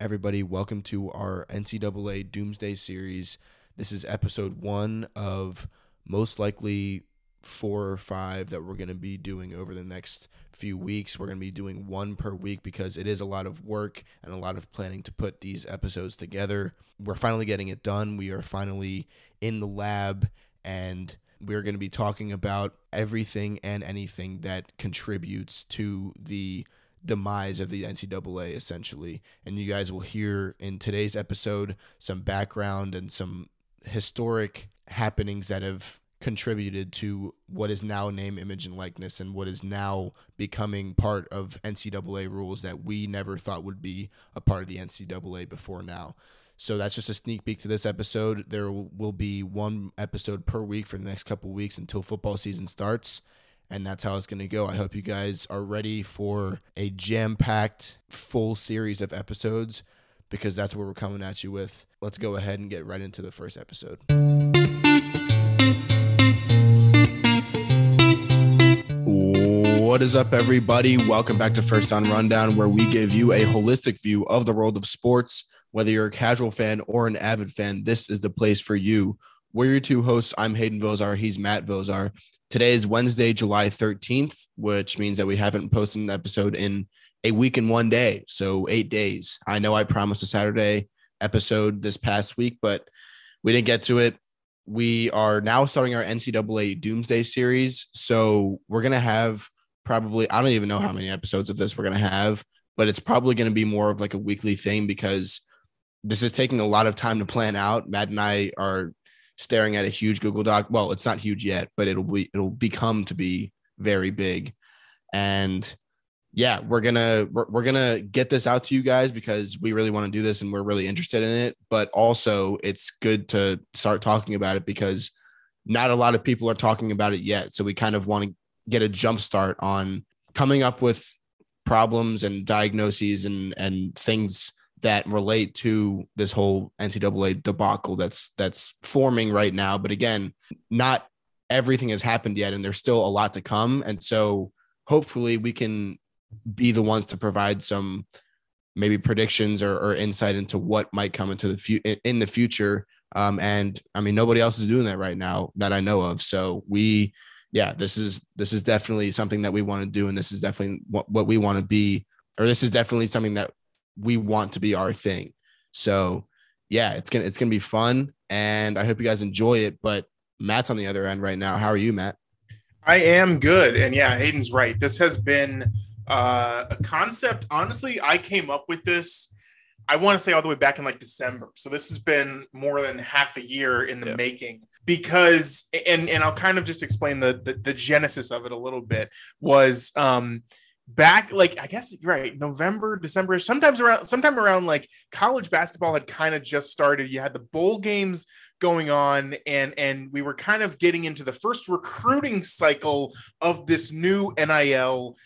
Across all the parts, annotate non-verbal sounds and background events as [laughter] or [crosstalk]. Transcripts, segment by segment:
everybody? Welcome to our NCAA Doomsday series. This is episode one of most likely four or five that we're going to be doing over the next few weeks. We're going to be doing one per week because it is a lot of work and a lot of planning to put these episodes together. We're finally getting it done. We are finally in the lab and we're going to be talking about everything and anything that contributes to the demise of the NCAA essentially. And you guys will hear in today's episode some background and some historic happenings that have contributed to what is now name, image, and likeness, and what is now becoming part of NCAA rules that we never thought would be a part of the NCAA before now. So that's just a sneak peek to this episode. There will be one episode per week for the next couple weeks until football season starts. And that's how it's going to go. I hope you guys are ready for a jam packed full series of episodes because that's what we're coming at you with. Let's go ahead and get right into the first episode. What is up, everybody? Welcome back to First Down Rundown, where we give you a holistic view of the world of sports. Whether you're a casual fan or an avid fan, this is the place for you. We're your two hosts. I'm Hayden Vozar. He's Matt Vozar. Today is Wednesday, July 13th, which means that we haven't posted an episode in a week and one day. So, eight days. I know I promised a Saturday episode this past week, but we didn't get to it we are now starting our NCAA Doomsday series. So we're gonna have probably I don't even know how many episodes of this we're gonna have, but it's probably gonna be more of like a weekly thing because this is taking a lot of time to plan out. Matt and I are staring at a huge Google Doc. Well, it's not huge yet, but it'll be it'll become to be very big. And yeah, we're gonna we're, we're gonna get this out to you guys because we really want to do this and we're really interested in it. But also, it's good to start talking about it because not a lot of people are talking about it yet. So we kind of want to get a jump start on coming up with problems and diagnoses and and things that relate to this whole NCAA debacle that's that's forming right now. But again, not everything has happened yet, and there's still a lot to come. And so hopefully we can be the ones to provide some maybe predictions or, or insight into what might come into the fu- in the future. Um, and I mean, nobody else is doing that right now that I know of. So we, yeah, this is this is definitely something that we want to do, and this is definitely what, what we want to be, or this is definitely something that we want to be our thing. So yeah, it's gonna it's gonna be fun, and I hope you guys enjoy it. But Matt's on the other end right now. How are you, Matt? I am good, and yeah, Hayden's right. This has been uh, a concept. Honestly, I came up with this. I want to say all the way back in like December. So this has been more than half a year in the yeah. making because and and I'll kind of just explain the, the the genesis of it a little bit was um back like I guess right November December sometimes around sometime around like college basketball had kind of just started. You had the bowl games going on and and we were kind of getting into the first recruiting cycle of this new NIL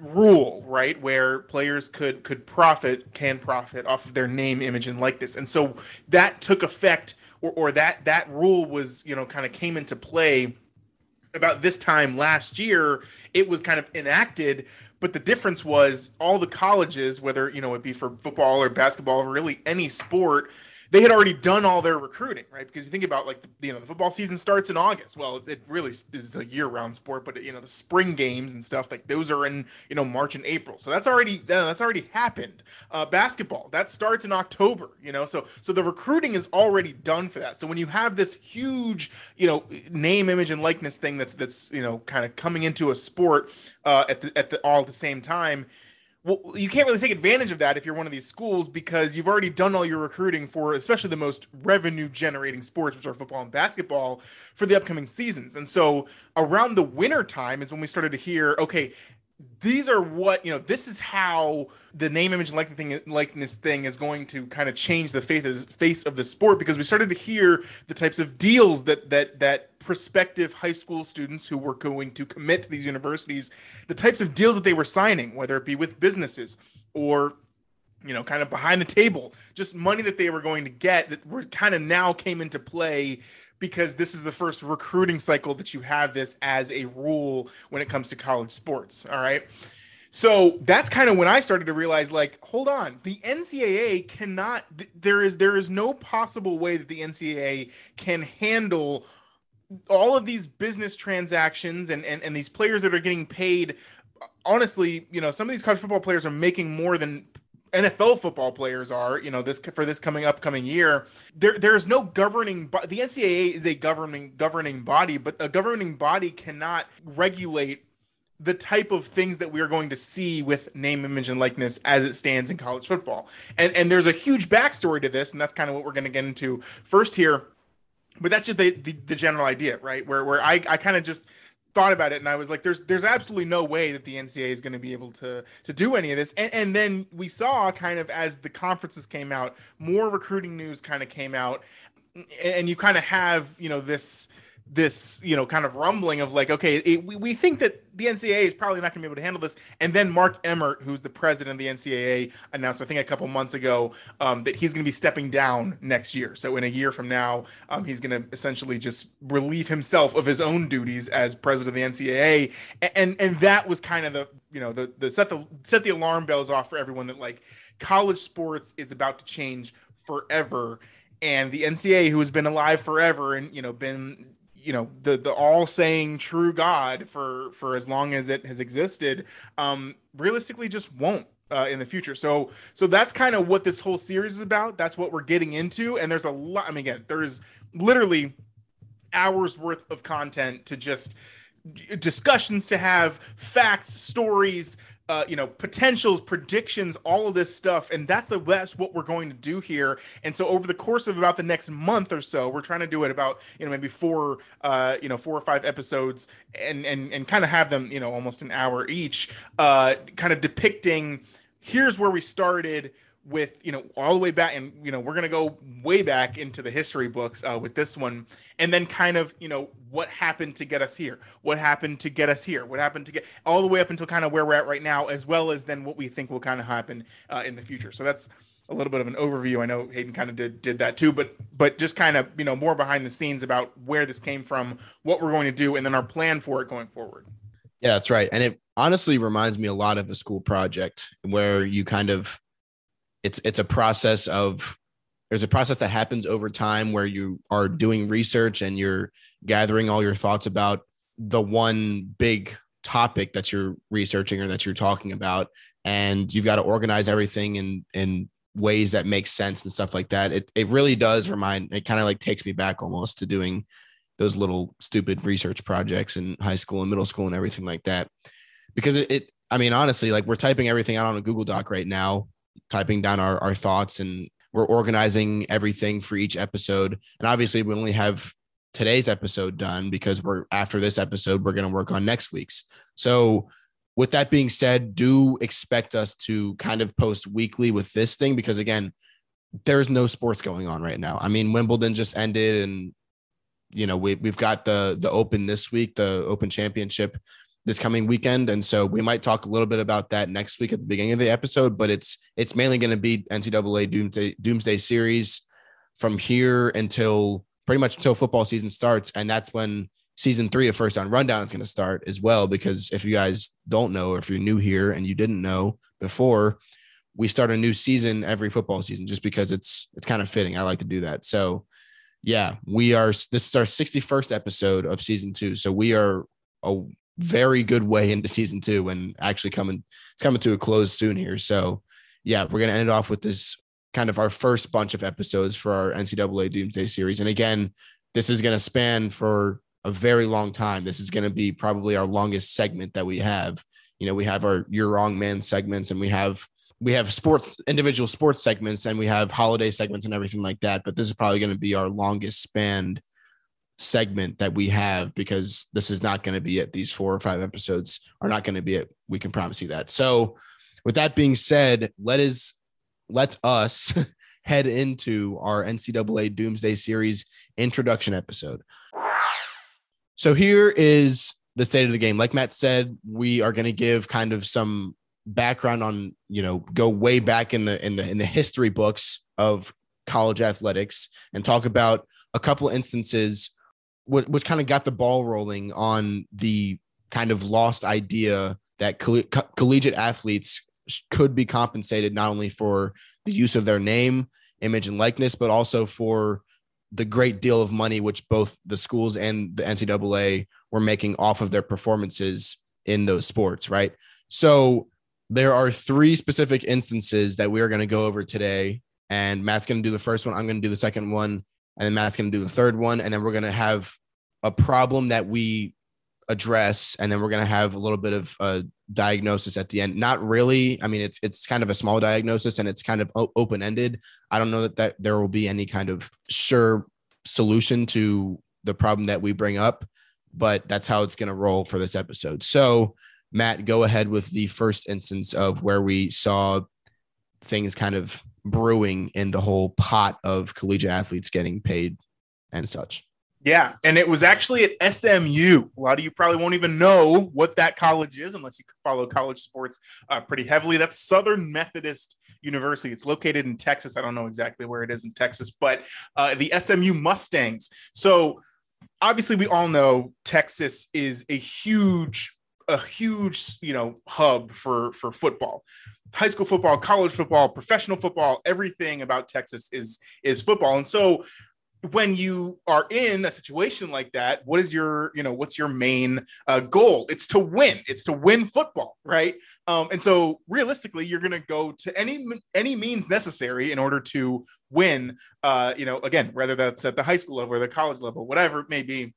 rule right where players could could profit can profit off of their name image and likeness. And so that took effect or, or that that rule was you know kind of came into play about this time last year it was kind of enacted but the difference was all the colleges whether you know it be for football or basketball or really any sport they had already done all their recruiting, right? Because you think about like you know the football season starts in August. Well, it, really is a year-round sport, but you know the spring games and stuff like those are in you know March and April. So that's already that's already happened. Uh, basketball that starts in October. You know, so so the recruiting is already done for that. So when you have this huge you know name, image, and likeness thing that's that's you know kind of coming into a sport uh, at the at the all at the same time well, you can't really take advantage of that if you're one of these schools because you've already done all your recruiting for especially the most revenue generating sports which are football and basketball for the upcoming seasons. And so around the winter time is when we started to hear okay these are what you know this is how the name image and likeness thing, likeness thing is going to kind of change the face of the sport because we started to hear the types of deals that that that prospective high school students who were going to commit to these universities, the types of deals that they were signing, whether it be with businesses or you know, kind of behind the table, just money that they were going to get that were kind of now came into play because this is the first recruiting cycle that you have this as a rule when it comes to college sports. All right. So that's kind of when I started to realize, like, hold on, the NCAA cannot. There is there is no possible way that the NCAA can handle all of these business transactions and, and and these players that are getting paid. Honestly, you know, some of these college football players are making more than NFL football players are, you know, this for this coming upcoming year. There there's no governing the NCAA is a governing governing body, but a governing body cannot regulate the type of things that we are going to see with name, image, and likeness as it stands in college football. And and there's a huge backstory to this, and that's kind of what we're going to get into first here. But that's just the, the, the general idea, right? Where where I, I kind of just thought about it and I was like, there's there's absolutely no way that the NCAA is going to be able to to do any of this. And, and then we saw kind of as the conferences came out, more recruiting news kind of came out, and you kind of have you know this this you know kind of rumbling of like okay it, we, we think that the ncaa is probably not going to be able to handle this. And then mark emmert who's the president of the ncaa announced i think a couple months ago um, that he's going to be stepping down next year. So in a year from now um, he's going to essentially just relieve himself of his own duties as president of the ncaa and and that was kind of the you know the the set the set the alarm bells off for everyone that like college sports is about to change forever. And the NCAA, who has been alive forever and you know been you know the the all saying true god for for as long as it has existed um realistically just won't uh, in the future. So so that's kind of what this whole series is about. That's what we're getting into. And there's a lot i mean again there's literally hours worth of content to just discussions to have facts stories uh, you know potentials predictions all of this stuff and that's the that's what we're going to do here. And so over the course of about the next month or so we're trying to do it about you know maybe four uh you know four or five episodes and and and kind of have them you know almost an hour each uh kind of depicting here's where we started with you know all the way back and you know we're going to go way back into the history books uh, with this one and then kind of you know what happened to get us here? What happened to get us here? What happened to get all the way up until kind of where we're at right now as well as then what we think will kind of happen uh, in the future. So that's a little bit of an overview. I know hayden kind of did did that too but but just kind of you know more behind the scenes about where this came from what we're going to do and then our plan for it going forward. Yeah that's right. And it honestly reminds me a lot of a school project where you kind of it's it's a process of there's a process that happens over time where you are doing research and you're gathering all your thoughts about the one big topic that you're researching or that you're talking about. And you've got to organize everything in in ways that make sense and stuff like that. It, it really does remind it kind of like takes me back almost to doing those little stupid research projects in high school and middle school and everything like that. Because it, it i mean honestly like we're typing everything out on a google doc right now typing down our, our thoughts and we're organizing everything for each episode. And obviously, we only have today's episode done because we're after this episode, we're going to work on next week's. So, with that being said, do expect us to kind of post weekly with this thing because, again, there's no sports going on right now. I mean, Wimbledon just ended and you know we, we've got the the open this week the open championship this coming weekend. And so we might talk a little bit about that next week at the beginning of the episode, but it's it's mainly going to be NCAA Doomsday, Doomsday Series from here until pretty much until football season starts. And that's when season three of First Down Rundown is going to start as well. Because if you guys don't know, or if you're new here and you didn't know before, we start a new season every football season just because it's it's kind of fitting. I like to do that. So yeah, we are this is our 61st episode of season two. So we are a very good way into season two and actually coming it's coming to a close soon here. So yeah, we're gonna end it off with this kind of our first bunch of episodes for our NCAA Doomsday series. And again, this is gonna span for a very long time. This is gonna be probably our longest segment that we have. You know, we have our You're Wrong Man segments and we have we have sports individual sports segments and we have holiday segments and everything like that. But this is probably going to be our longest spanned segment that we have because this is not going to be it. These four or five episodes are not going to be it. We can promise you that. So, with that being said, let us let us [laughs] head into our NCAA Doomsday Series introduction episode. So here is the state of the game. Like Matt said, we are going to give kind of some background on, you know, go way back in the in the in the history books of college athletics and talk about a couple of instances which kind of got the ball rolling on the kind of lost idea that coll- co- collegiate athletes could be compensated not only for the use of their name, image, and likeness, but also for the great deal of money which both the schools and the NCAA were making off of their performances in those sports, right? So there are three specific instances that we are going to go over today. And Matt's going to do the first one. I'm going to do the second one. And then Matt's going to do the third one. And then we're going to have a problem that we address. And then we're going to have a little bit of a diagnosis at the end. Not really. I mean, it's it's kind of a small diagnosis and it's kind of open ended. I don't know that, that there will be any kind of sure solution to the problem that we bring up, but that's how it's going to roll for this episode. So, Matt, go ahead with the first instance of where we saw things kind of brewing in the whole pot of collegiate athletes getting paid and such. Yeah, and it was actually at SMU. A lot of you probably won't even know what that college is unless you follow college sports uh, pretty heavily. That's Southern Methodist University. It's located in Texas. I don't know exactly where it is in Texas, but uh, the SMU Mustangs. So obviously, we all know Texas is a huge a huge you know hub for for football. High school football college football professional football everything about texas is is football. And so when you are in a situation like that what is your you know what's your main uh, goal? It's to win. It's to win football right? Um, and so realistically you're going to go to any any means necessary in order to win uh, you know again whether that's at the high school level or the college level whatever it may be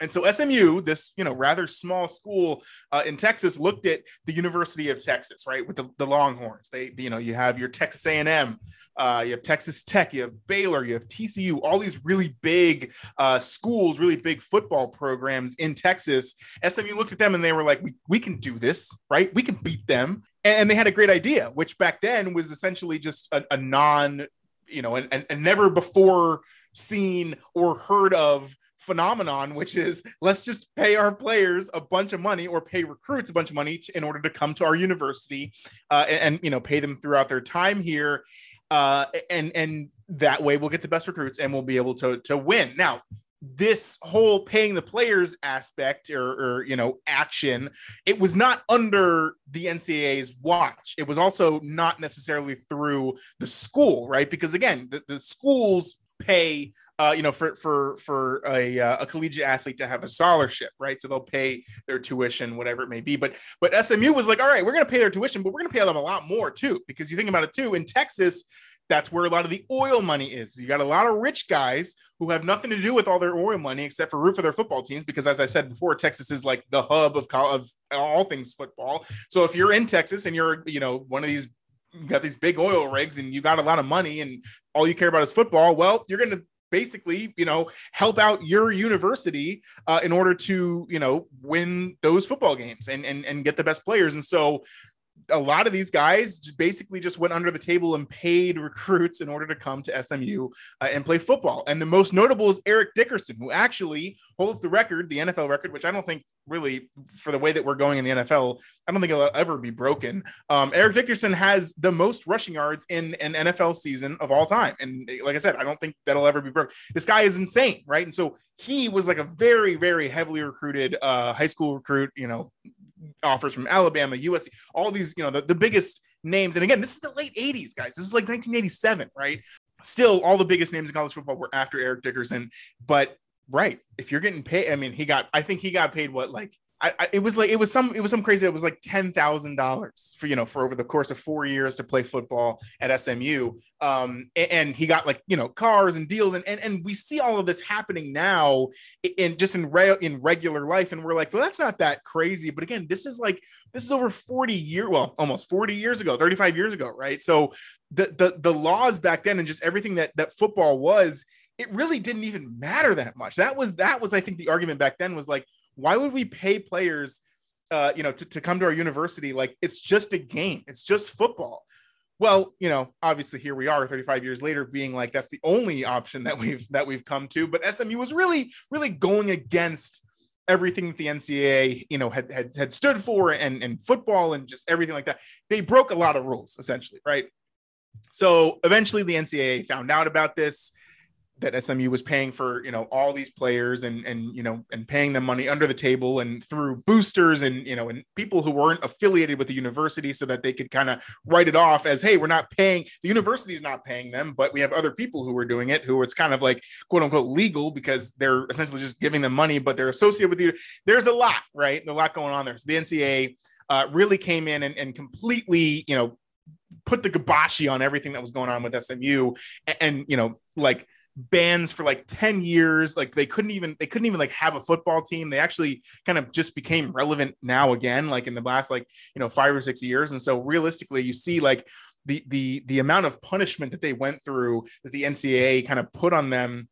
and so SMU, this you know rather small school uh, in Texas, looked at the University of Texas, right, with the, the Longhorns. They, you know, you have your Texas A&M, uh, you have Texas Tech, you have Baylor, you have TCU, all these really big uh, schools, really big football programs in Texas. SMU looked at them and they were like, we, we can do this, right? We can beat them. And they had a great idea, which back then was essentially just a, a non, you know, and, never before seen or heard of phenomenon, which is let's just pay our players a bunch of money or pay recruits a bunch of money to, in order to come to our university uh, and, and, you know pay them throughout their time here, uh, and and that way we'll get the best recruits and we'll be able to to win. Now this whole paying the players aspect or, or, you know action it was not under the ncaa's watch it was also not necessarily through the school right because again the, the schools pay uh, you know for for for a, uh, a collegiate athlete to have a scholarship right so they'll pay their tuition whatever it may be but but smu was like all right we're going to pay their tuition but we're going to pay them a lot more too because you think about it too in texas that's where a lot of the oil money is. You got a lot of rich guys who have nothing to do with all their oil money except for root for their football teams. Because as I said before, Texas is like the hub of, of all things football. So if you're in Texas and you're, you know, one of these you got these big oil rigs and you got a lot of money and all you care about is football, well, you're going to basically, you know, help out your university uh, in order to, you know, win those football games and, and and get the best players. And so a lot of these guys basically just went under the table and paid [laughs] recruits in order to come to SMU uh, and play football. And the most notable is Eric Dickerson, who actually holds the record, the NFL record, which I don't think really, for the way that we're going in the NFL, I don't think it'll ever be broken. Um, Eric Dickerson has the most rushing yards in an NFL season of all time. And like I said, I don't think that'll ever be broken. This guy is insane, right? And so he was like a very, very heavily recruited uh, high school recruit, you know, offers from Alabama, USC, all these, you know, the, the biggest names. And again, this is the late 80s, guys. This is like 1987, right? Still, all the biggest names in college football were after Eric Dickerson. But right, if you're getting paid, I mean, he got, I think he got paid what, like I, it was like it was some it was some crazy. It was like ten thousand dollars for you know for over the course of four years to play football at SMU. Um, and, and, he got like you know cars and deals, and and, and we see all of this happening now in just in re- in regular life, and we're like, well, that's not that crazy. But again, this is like this is over forty year, well, almost forty years ago, thirty five years ago, right? So the the the laws back then and just everything that that football was it really didn't even matter that much. That was that was I think the argument back then was like, why would we pay players, uh, you know, to, to come to our university? Like it's just a game. It's just football. Well, you know, obviously here we are 35 years later being like that's the only option that we've that we've come to. But SMU was really, really going against everything that the NCAA, you know, had had, had stood for and, and football and just everything like that. They broke a lot of rules essentially, right? So eventually the NCAA found out about this that SMU was paying for you know all these players and and you know and paying them money under the table and through boosters and you know and people who weren't affiliated with the university so that they could kind of write it off as hey we're not paying the university's not paying them but we have other people who are doing it who it's kind of like quote unquote legal because they're essentially just giving them money but they're associated with you there's a lot right? There's a lot going on there. So the NCAA uh, really came in and, and completely you know put the kibosh on everything that was going on with SMU and, and you know like bans for like 10 years. Like they couldn't even they couldn't even like have a football team. They actually kind of just became relevant now again like in the last like you know 5 or 6 years. And so realistically you see like the the the amount of punishment that they went through that the NCAA kind of put on them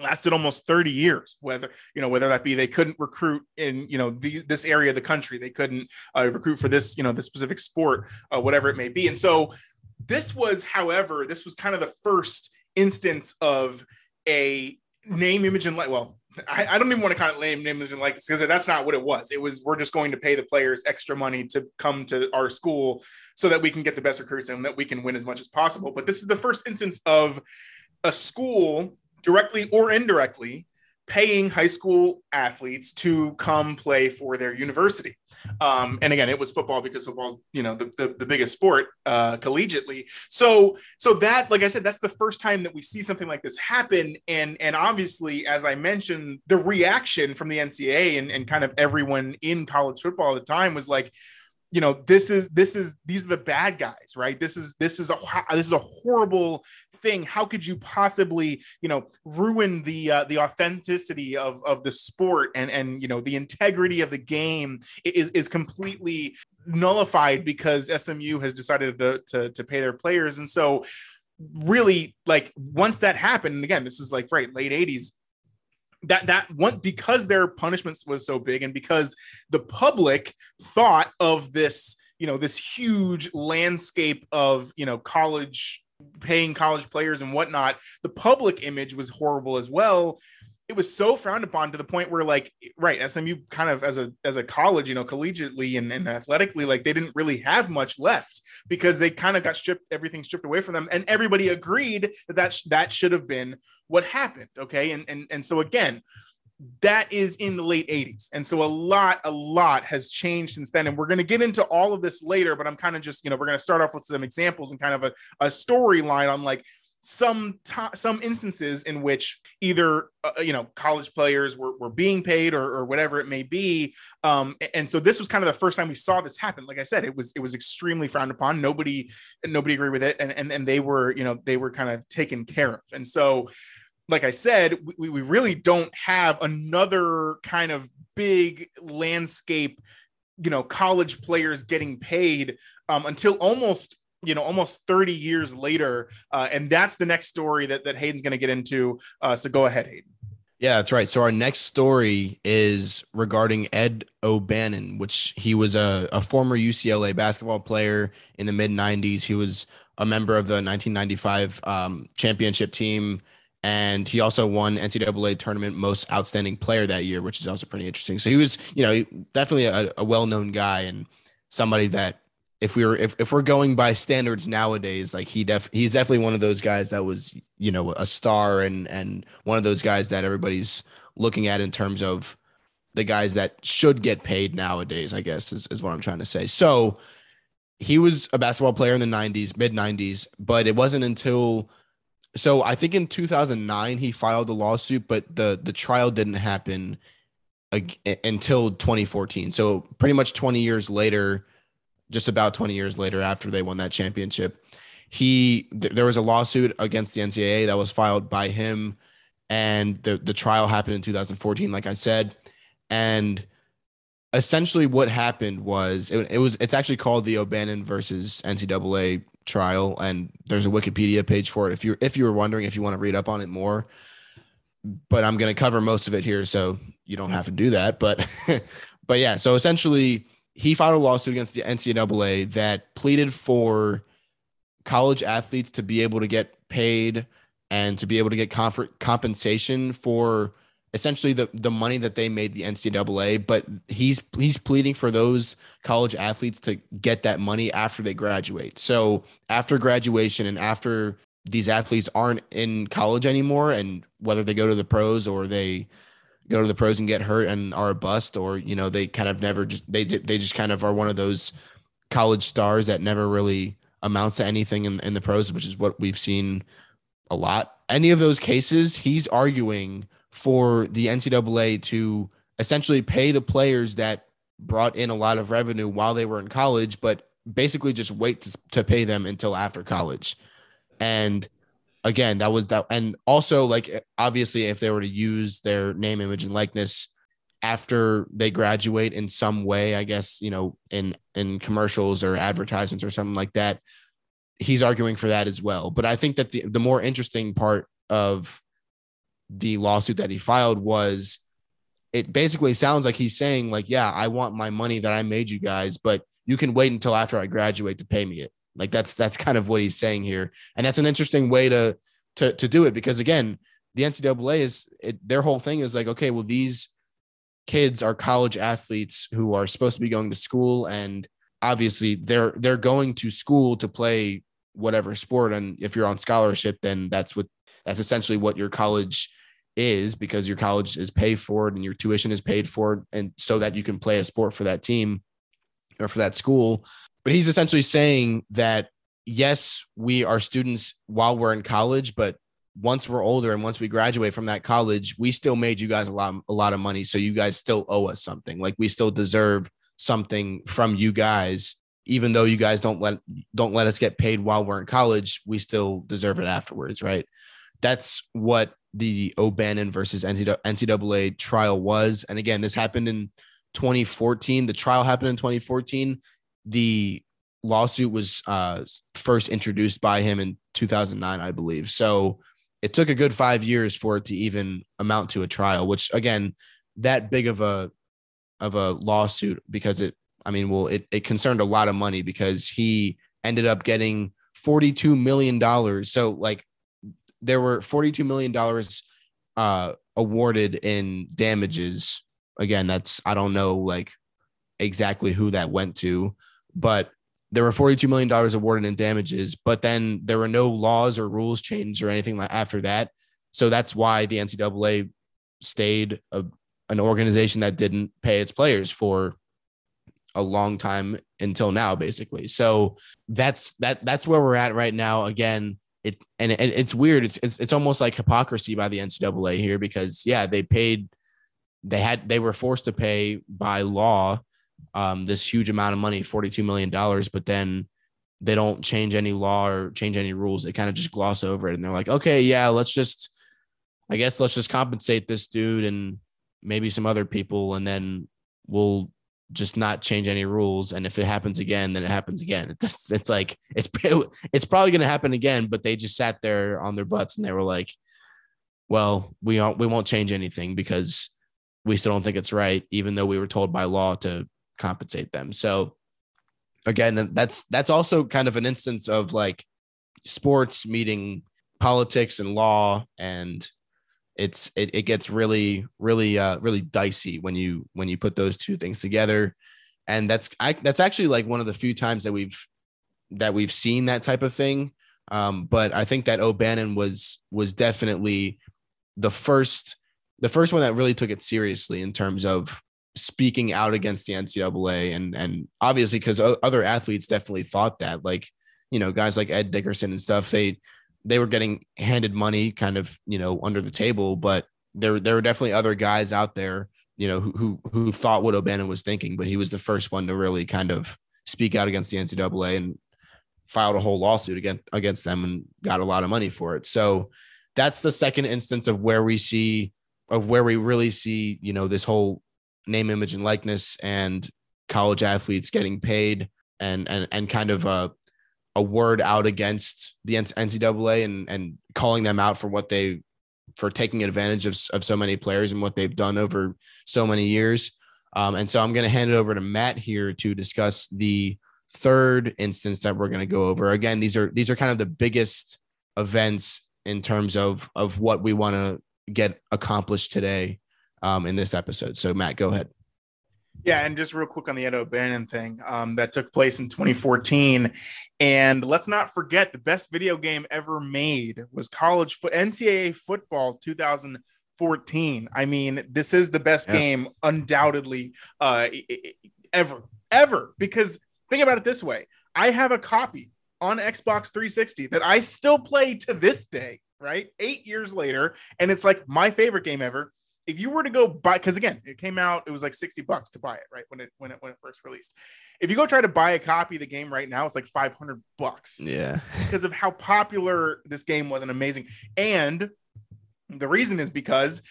lasted almost 30 years whether you know whether that be they couldn't recruit in you know the, this area of the country. They couldn't uh, recruit for this you know the specific sport uh, whatever it may be. And so this was however this was kind of the first instance of a name, image, and like. Well, I, I, don't even want to kind of name, image, and likeness because that's not what it was. It was we're just going to pay the players extra money to come to our school so that we can get the best recruits and that we can win as much as possible. But this is the first instance of a school directly or indirectly paying high school athletes to come play for their university. Um, and again, it was football because football's you know the, the, the biggest sport uh, collegiately. So so that like I said, that's the first time that we see something like this happen. And and obviously, as I mentioned, the reaction from the NCAA and, and kind of everyone in college football at the time was like, you know this is this is these are the bad guys right this is this is a this is a horrible thing how could you possibly you know ruin the uh, the authenticity of of the sport and and you know the integrity of the game is is completely nullified because SMU has decided to to, to pay their players. And so really like once that happened and again this is like right late 80s that that one because their punishments was so big and because the public thought of this you know this huge landscape of you know college paying college players and whatnot the public image was horrible as well. It was so frowned upon to the point where like right smu kind of as a as a college you know collegiately and, and athletically like they didn't really have much left because they kind of got stripped everything stripped away from them. And everybody agreed that that, sh- that should have been what happened okay? And and and so again that is in the late 80s and so a lot a lot has changed since then. And we're going to get into all of this later but i'm kind of just you know we're going to start off with some examples and kind of a, a storyline on like some some instances in which either uh, you know college players were, were being paid or, or whatever it may be. Um, and so this was kind of the first time we saw this happen. Like i said it was it was extremely frowned upon. Nobody nobody agreed with it. And and, and they were you know they were kind of taken care of. And so like i said we, we really don't have another kind of big landscape you know college players getting paid um, until almost you know almost 30 years later uh, and that's the next story that, that hayden's going to get into uh, so go ahead hayden. Yeah that's right. So our next story is regarding ed o'bannon which he was a, a former ucla basketball player in the mid 90s he was a member of the 1995 um, championship team and he also won NCAA tournament most outstanding player that year, which is also pretty interesting. So he was, you know, definitely a, a well-known guy and somebody that if we were if, if we're going by standards nowadays, like he def he's definitely one of those guys that was, you know, a star and and one of those guys that everybody's looking at in terms of the guys that should get paid nowadays, I guess is, is what I'm trying to say. So he was a basketball player in the 90s, mid 90s, but it wasn't until so I think in 2009 he filed the lawsuit, but the the trial didn't happen until 2014. So pretty much 20 years later, just about 20 years later after they won that championship. He th- there was a lawsuit against the NCAA that was filed by him and the the trial happened in 2014 like I said and essentially what happened was it, it was it's actually called the O'Bannon versus NCAA trial and there's a Wikipedia page for it if you're if you were wondering if you want to read up on it more. But I'm going to cover most of it here so you don't have to do that but [laughs] but yeah so essentially he filed a lawsuit against the NCAA that pleaded for college athletes to be able to get paid and to be able to get comfort, compensation for essentially the, the money that they made the NCAA, but he's he's pleading for those college athletes to get that money after they graduate. So after graduation and after these athletes aren't in college anymore, and whether they go to the pros or they go to the pros and get hurt and are a bust, or you know they kind of never just they they just kind of are one of those college stars that never really amounts to anything in, in the pros, which is what we've seen a lot. Any of those cases, he's arguing for the NCAA to essentially pay the players that brought in a lot of revenue while they were in college, but basically just wait to, to pay them until after college. And again, that was that. And also, like, obviously, if they were to use their name, image, and likeness after they graduate in some way, I guess, you know, in in commercials or advertisements or something like that, he's arguing for that as well. But I think that the, the more interesting part of the lawsuit that he filed was it basically sounds like he's saying, like, yeah, I want my money that I made you guys, but you can wait until after I graduate to pay me it. Like that's that's kind of what he's saying here. And that's an interesting way to to to do it because again, the NCAA is it, their whole thing is like, okay, well, these kids are college athletes who are supposed to be going to school and obviously they're they're going to school to play whatever sport and if you're on scholarship then that's what that's essentially what your college is because your college is paid for it and your tuition is paid for it and so that you can play a sport for that team or for that school but he's essentially saying that yes we are students while we're in college but once we're older and once we graduate from that college, we still made you guys a lot, a lot of money. So you guys still owe us something. Like we still deserve something from you guys, even though you guys don't let don't let us get paid while we're in college. We still deserve it afterwards, right? That's what the O'Bannon versus NCAA trial was. And again, this happened in 2014. The trial happened in 2014. The lawsuit was uh, first introduced by him in 2009, I believe. So it took a good five years for it to even amount to a trial, which again, that big of a of a lawsuit because it I mean, well, it, it concerned a lot of money because he ended up getting $42 million. So like there were $42 million uh awarded in damages. Again, that's I don't know like exactly who that went to, but there were $42 million awarded in damages, but then there were no laws or rules changed or anything like after that. So that's why the NCAA stayed a, an organization that didn't pay its players for a long time until now, basically. So that's that that's where we're at right now. Again, it and it, it's weird. It's, it's it's almost like hypocrisy by the NCAA here because yeah, they paid they had they were forced to pay by law um, this huge amount of money, $42 million, but then they don't change any law or change any rules. They kind of just gloss over it and they're like, okay, yeah, let's just, I guess let's just compensate this dude and maybe some other people, and then we'll just not change any rules. And if it happens again, then it happens again. [laughs] It's, it's like it's [laughs] it's probably going to happen again. But they just sat there on their butts and they were like, "Well, we aren't we won't change anything because we still don't think it's right, even though we were told by law to compensate them. So again, that's that's also kind of an instance of like sports meeting politics and law and it's it, it gets really really uh really dicey when you when you put those two things together. And that's I, that's actually like one of the few times that we've that we've seen that type of thing. Um but i think that o'bannon was was definitely the first the first one that really took it seriously in terms of speaking out against the NCAA and and obviously because other athletes definitely thought that like you know guys like Ed Dickerson and stuff they they were getting handed money kind of you know under the table but there there were definitely other guys out there you know who who, who thought what O'Bannon was thinking but he was the first one to really kind of speak out against the NCAA and filed a whole lawsuit against against them and got a lot of money for it. So that's the second instance of where we see of where we really see you know this whole name, image, and likeness, and college athletes getting paid, and and and kind of a a word out against the NCAA and and calling them out for what they for taking advantage of, of so many players and what they've done over so many years. Um, and so I'm going to hand it over to Matt here to discuss the third instance that we're going to go over. Again, these are these are kind of the biggest events in terms of of what we want to get accomplished today um, in this episode. So, Matt, go ahead. Yeah, and just real quick on the Ed O'Bannon thing um, that took place in 2014, and let's not forget the best video game ever made was college foot NCAA football 2014. I mean, this is the best yeah. game undoubtedly uh, ever, ever. Because think about it this way: I have a copy on Xbox 360 that I still play to this day. Right, eight years later, and it's like my favorite game ever if you were to go buy because again it came out it was like 60 bucks to buy it right when it when it when it first released. If you go try to buy a copy of the game right now it's like 500 bucks. Yeah. [laughs] Because of how popular this game was and amazing. And the reason is because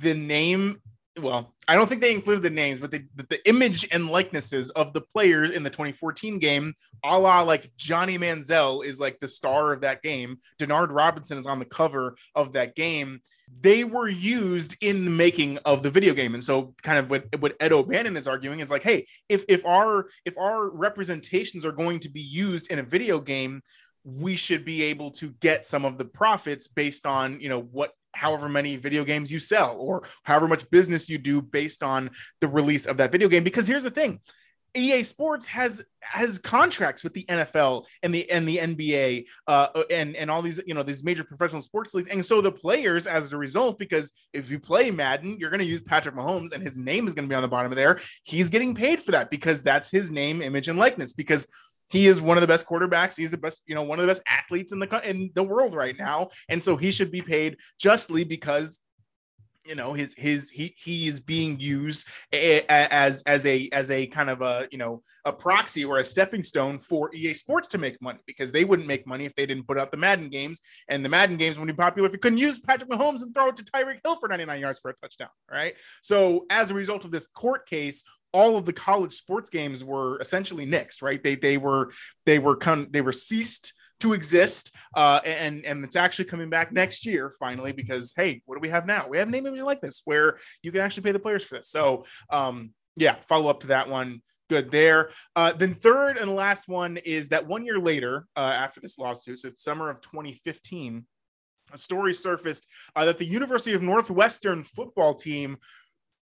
the name well, I don't think they included the names, but the, the image and likenesses of the players in the 2014 game, a la like Johnny Manziel is like the star of that game. Denard Robinson is on the cover of that game. They were used in the making of the video game. And so kind of what, what Ed O'Bannon is arguing is like, hey, if if our if our representations are going to be used in a video game, we should be able to get some of the profits based on you know what however many video games you sell or however much business you do based on the release of that video game. Because here's the thing EA Sports has has contracts with the NFL and the and the NBA uh, and and all these you know these major professional sports leagues. And so the players as a result because if you play Madden you're going to use Patrick Mahomes and his name is going to be on the bottom of there. He's getting paid for that because that's his name image and likeness. Because he is one of the best quarterbacks. He's the best, you know, one of the best athletes in the in the world right now, and so he should be paid justly because you know his his he he is being used as as a as a kind of a you know a proxy or a stepping stone for EA Sports to make money because they wouldn't make money if they didn't put out the Madden games. And the Madden games wouldn't be popular if you couldn't use Patrick Mahomes and throw it to Tyreek Hill for 99 yards for a touchdown right? So as a result of this court case all of the college sports games were essentially nixed right they they were they were con- they were ceased to exist. Uh, and and it's actually coming back next year finally because hey, what do we have now? We have name image likeness where you can actually pay the players for this. So um, yeah, follow up to that one. Good there. Uh, then third and last one is that one year later, uh, after this lawsuit, so summer of 2015, a story surfaced uh, that the University of Northwestern football team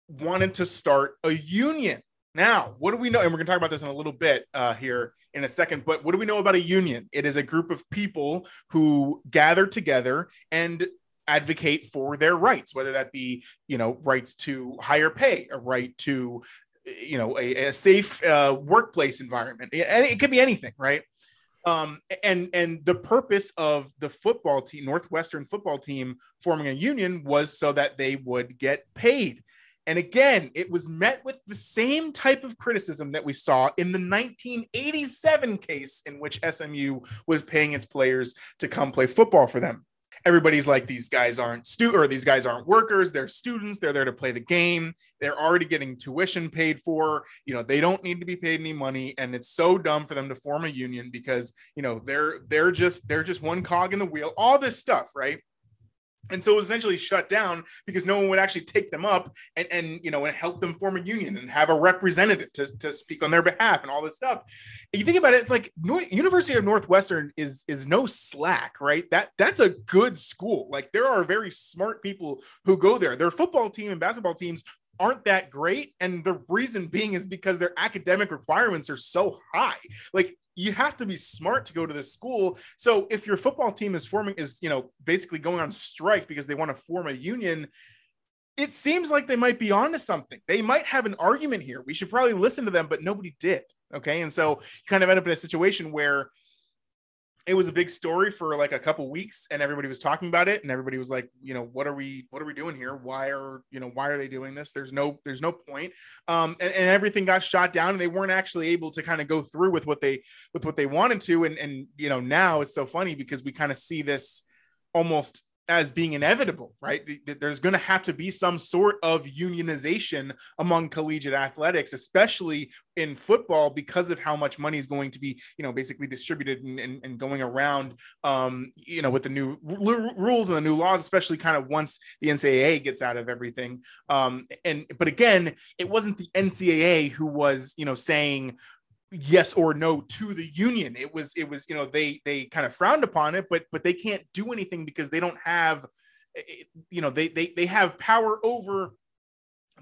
wanted to start a union now, what do we know? And we're going to talk about this in a little bit uh, here in a second. But what do we know about a union? It is a group of people who gather together and advocate for their rights, whether that be, you know, rights to higher pay, a right to, you know, a, a safe uh, workplace environment. And It could be anything, right? Um, and and the purpose of the football team, Northwestern football team, forming a union was so that they would get paid. And again, it was met with the same type of criticism that we saw in the 1987 case in which SMU was paying its players to come play football for them. Everybody's like, these guys aren't stu or these guys aren't workers. They're students. They're there to play the game. They're already getting tuition paid for. You know, they don't need to be paid any money. And it's so dumb for them to form a union because you know they're they're just they're just one cog in the wheel. All this stuff, right? And so it was essentially shut down because no one would actually take them up and, and you know and help them form a union and have a representative to, to speak on their behalf and all this stuff. You think about it it's like university of northwestern is is no slack right? That that's a good school. Like there are very smart people who go there. Their football team and basketball teams aren't that great. And the reason being is because their academic requirements are so high. Like you have to be smart to go to this school. So if your football team is forming is you know basically going on strike because they want to form a union it seems like they might be onto something. They might have an argument here. We should probably listen to them but nobody did. Okay. And so you kind of end up in a situation where it was a big story for like a couple weeks and everybody was talking about it and everybody was like you know what are we what are we doing here? Why are you know why are they doing this? There's no there's no point. Um and, and everything got shot down and they weren't actually able to kind of go through with what they with what they wanted to and and you know now it's so funny because we kind of see this almost as being inevitable, right? There's going to have to be some sort of unionization among collegiate athletics, especially in football, because of how much money is going to be, you know, basically distributed and, and, and going around, um, you know, with the new r- rules and the new laws, especially kind of once the NCAA gets out of everything. Um, and but again, it wasn't the NCAA who was, you know, saying yes or no to the union it was it was you know they they kind of frowned upon it but but they can't do anything because they don't have eh, eh, you know they they, they have power over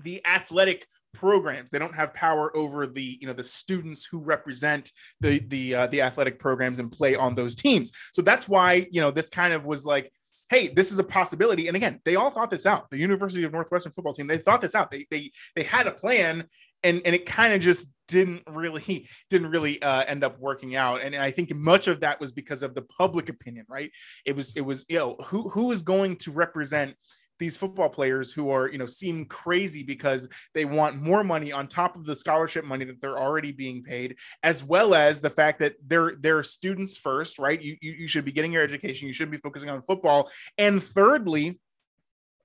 the athletic programs they don't have power over the you know the students who represent the the uh, the athletic programs and play on those teams so that's why you know this kind of was like hey, this is a possibility. And again, they all thought this out. The University of Northwestern football team, they thought this out. They they they had a plan, and and it kind of just didn't really [laughs] didn't really uh, end up working out. And, and I think much of that was because of the public opinion, right? It was it was you know who who is going to represent these football players who are you know seem crazy because they want more money on top of the scholarship money that they're already being paid as well as the fact that they're they're students first right you you, you should be getting your education you should be focusing on football and thirdly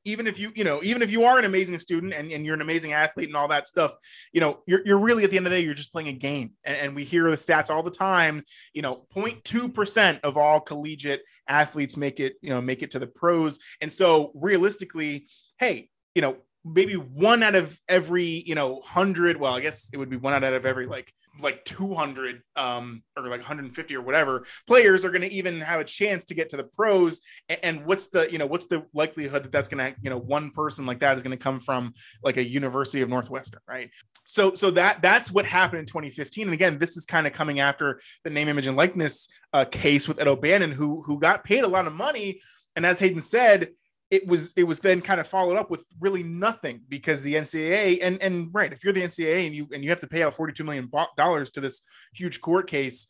even if you you know even if you are an amazing student and, and you're an amazing athlete and all that stuff you know you're, you're really at the end of the day you're just playing a game. And, and we hear the stats all the time you know 0.2% of all collegiate athletes make it you know make it to the pros. And so realistically hey you know maybe one out of every you know hundred well i guess it would be one out of every like like 200 um or like 150 or whatever players are going to even have a chance to get to the pros. And, what's the you know what's the likelihood that that's going to you know one person like that is going to come from like a university of northwestern right? So so that that's what happened in 2015 and again this is kind of coming after the name image and likeness uh, case with ed o'bannon who who got paid a lot of money. And as hayden said it was it was then kind of followed up with really nothing because the NCAA and and right if you're the NCAA and you and you have to pay out 42 million dollars to this huge court case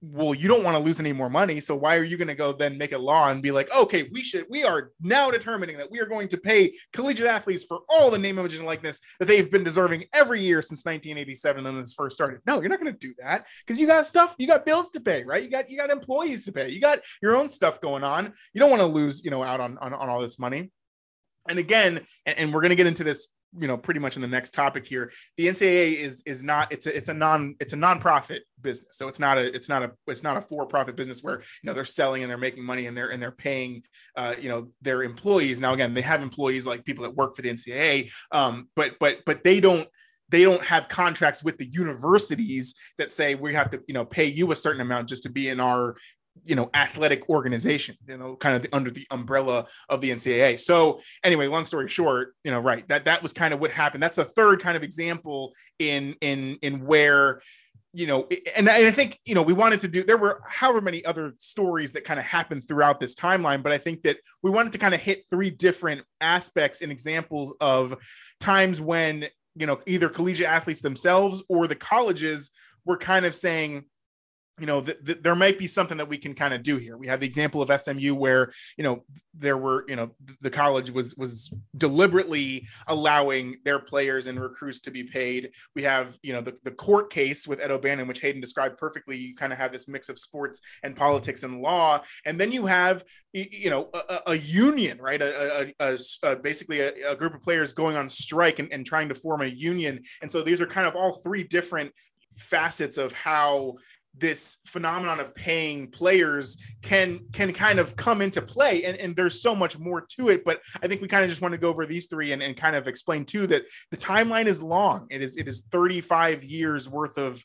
well, you don't want to lose any more money. So why are you going to go then make a law and be like, okay, we should, we are now determining that we are going to pay collegiate athletes for all the name, image, and likeness that they've been deserving every year since 1987 when this first started. No, you're not going to do that because you got stuff, you got bills to pay, right? You got, you got employees to pay, you got your own stuff going on. You don't want to lose, you know, out on, on, on all this money. And again, and, and we're going to get into this you know pretty much in the next topic here the ncaa is is not it's a it's a non it's a non-profit business. So it's not a it's not a it's not a for-profit business where you know they're selling and they're making money and they're and they're paying uh, you know their employees. Now again they have employees like people that work for the ncaa um, but but but they don't they don't have contracts with the universities that say we have to you know pay you a certain amount just to be in our you know athletic organization you know kind of the, under the umbrella of the ncaa so anyway long story short you know right that that was kind of what happened. That's the third kind of example in in in where you know and i think you know we wanted to do there were however many other stories that kind of happened throughout this timeline but i think that we wanted to kind of hit three different aspects and examples of times when you know either collegiate athletes themselves or the colleges were kind of saying you know, th- th- there might be something that we can kind of do here. We have the example of SMU where, you know, there were, you know, the college was was deliberately allowing their players and recruits to be paid. We have, you know, the, the court case with Ed O'Bannon, which Hayden described perfectly. You kind of have this mix of sports and politics and law, and then you have, you know, a, a union, right? A, a, a basically a, group of players going on strike and, and trying to form a union. And so these are kind of all three different facets of how this phenomenon of paying players can can kind of come into play and, and there's so much more to it but i think we kind of just want to go over these three and, and kind of explain too that the timeline is long. It is it is 35 years worth of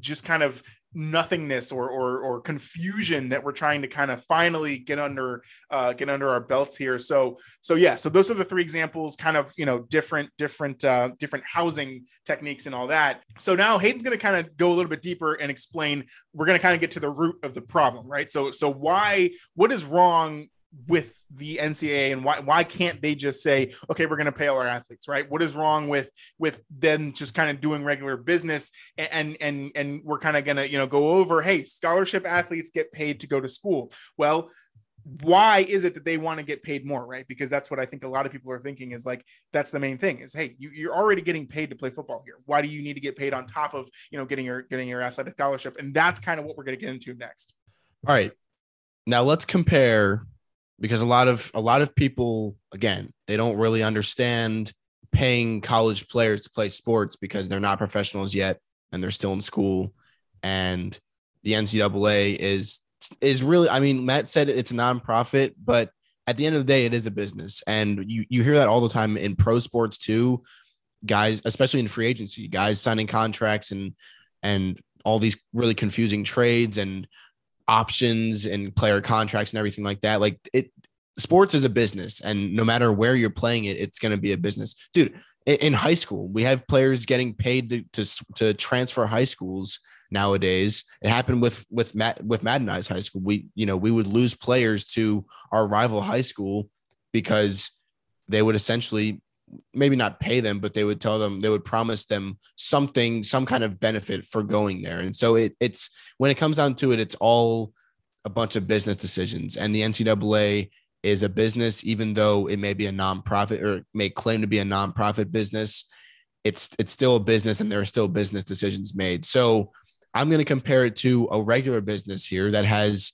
just kind of nothingness or, or or confusion that we're trying to kind of finally get under uh, get under our belts here. So so yeah, so those are the three examples, kind of you know different different uh, different housing techniques and all that. So now Hayden's going to kind of go a little bit deeper and explain. We're going to kind of get to the root of the problem, right? So so why what is wrong with the NCAA and why why can't they just say okay we're going to pay all our athletes right? What is wrong with with them just kind of doing regular business and and and we're kind of going to you know go over hey scholarship athletes get paid to go to school. Well why is it that they want to get paid more right? Because that's what i think a lot of people are thinking is like that's the main thing is hey you, you're already getting paid to play football here. Why do you need to get paid on top of you know getting your getting your athletic scholarship? And that's kind of what we're going to get into next. All right. Now let's compare because a lot of a lot of people again they don't really understand paying college players to play sports because they're not professionals yet and they're still in school. And the NCAA is is really I mean Matt said it's a nonprofit but at the end of the day it is a business. And you you hear that all the time in pro sports too. Guys especially in free agency guys signing contracts and and all these really confusing trades and options and player contracts and everything like that. Like it, sports is a business, and no matter where you're playing it, it's going to be a business, dude. in, high school. We have players getting paid to, to to transfer high schools nowadays. It happened with with Matt with Maddenized high school. We you know we would lose players to our rival high school because they would essentially maybe not pay them, but they would tell them they would promise them something, some kind of benefit for going there. And so it, it's when it comes down to it, it's all a bunch of business decisions. And the NCAA is a business, even though it may be a nonprofit or may claim to be a nonprofit business. It's it's still a business, and there are still business decisions made. So I'm going to compare it to a regular business here that has,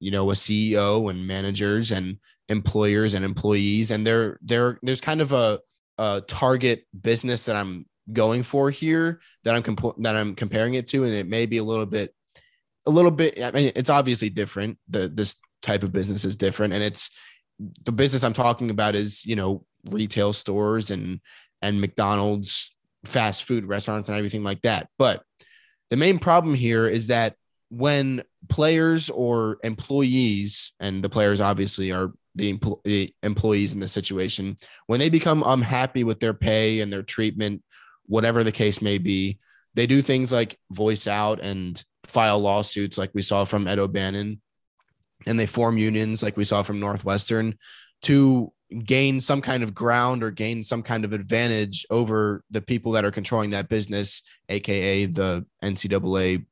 you know, a CEO and managers and employers and employees, and there there there's kind of a, a target business that I'm going for here that I'm comp- that I'm comparing it to, and it may be a little bit a little bit I mean it's obviously different. The this type of business is different and it's the business I'm talking about is, you know, retail stores and and McDonald's fast food restaurants and everything like that. But the main problem here is that when players or employees, and the players obviously are the, empl- the employees in the situation, when they become unhappy with their pay and their treatment, whatever the case may be, they do things like voice out and file lawsuits, like we saw from Ed O'Bannon, and they form unions, like we saw from Northwestern, to gain some kind of ground or gain some kind of advantage over the people that are controlling that business, aka the NCAA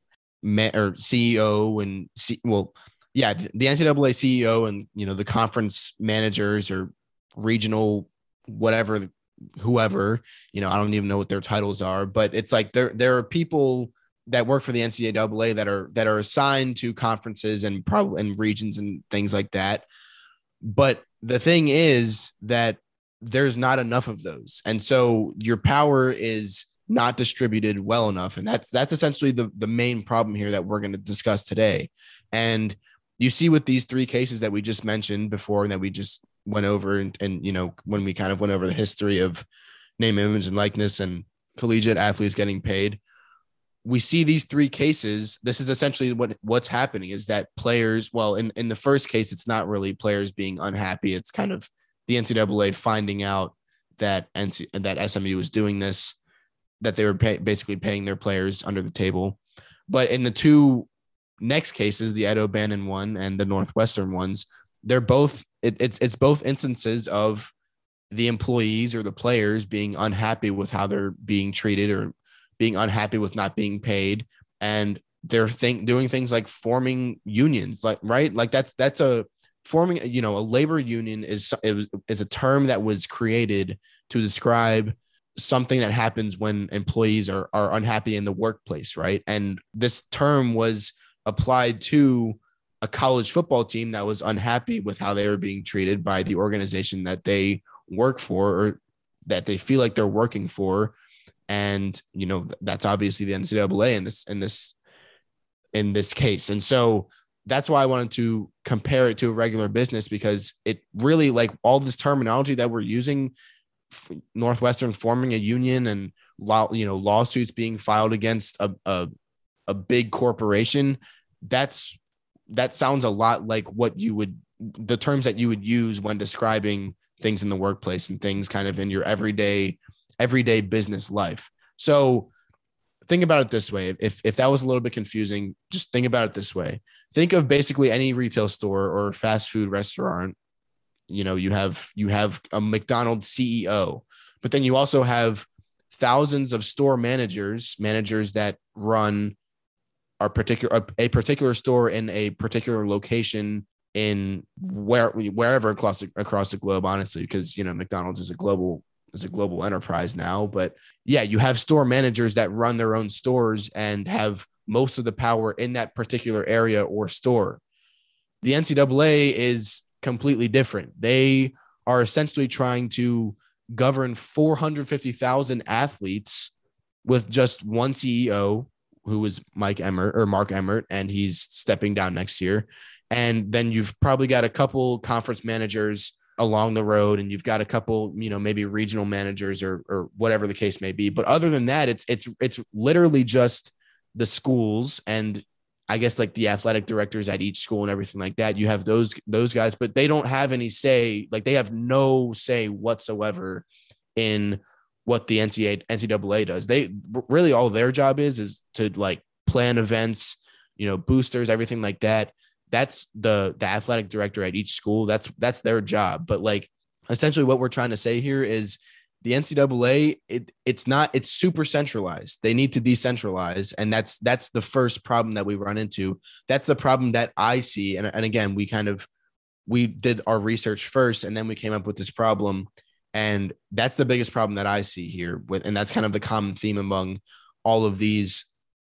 or CEO and C, well, yeah, the NCAA CEO and you know the conference managers or regional whatever whoever you know I don't even know what their titles are, but it's like there there are people that work for the NCAA that are that are assigned to conferences and probably and regions and things like that. But the thing is that there's not enough of those. And so your power is not distributed well enough. And that's that's essentially the, the main problem here that we're going to discuss today. And you see with these three cases that we just mentioned before and that we just went over and, and you know when we kind of went over the history of name image and likeness and collegiate athletes getting paid we see these three cases. This is essentially what what's happening is that players well in, in the first case it's not really players being unhappy. It's kind of the ncaa finding out that NC, that smu was doing this that they were pay, basically paying their players under the table. But in the two next cases the ed o'bannon one and the northwestern ones they're both it, it's it's both instances of the employees or the players being unhappy with how they're being treated or being unhappy with not being paid. And they're think doing things like forming unions like right? Like that's that's a forming you know a labor union is is, is a term that was created to describe something that happens when employees are are unhappy in the workplace right? And this term was applied to a college football team that was unhappy with how they were being treated by the organization that they work for or that they feel like they're working for and you know that's obviously the NCAA in this in this in this case. And so that's why I wanted to compare it to a regular business because it really like all this terminology that we're using Northwestern forming a union and law, you know lawsuits being filed against a, a a big corporation that's that sounds a lot like what you would the terms that you would use when describing things in the workplace and things kind of in your everyday everyday business life. So think about it this way. If, if that was a little bit confusing, just think about it this way. Think of basically any retail store or fast food restaurant. You know, you have you have a McDonald's CEO, but then you also have thousands of store managers, managers that run a particular a particular store in a particular location in where wherever across the, across the globe honestly because you know McDonald's is a global is a global enterprise now. But yeah, you have store managers that run their own stores and have most of the power in that particular area or store. The NCAA is completely different. They are essentially trying to govern 450,000 athletes with just one CEO who is Mike Emmert or Mark Emmert, and he's stepping down next year. And then you've probably got a couple conference managers along the road and you've got a couple you know maybe regional managers or or whatever the case may be but other than that it's it's it's literally just the schools and i guess like the athletic directors at each school and everything like that you have those those guys but they don't have any say like they have no say whatsoever in what the NCAA NCAA does. They really all their job is is to like plan events, you know, boosters, everything like that. That's the the athletic director at each school. That's that's their job. But like essentially what we're trying to say here is the NCAA, it, it's not, it's super centralized. They need to decentralize. And that's that's the first problem that we run into. That's the problem that I see. And, and again, we kind of we did our research first and then we came up with this problem. And that's the biggest problem that I see here with, and that's kind of the common theme among all of these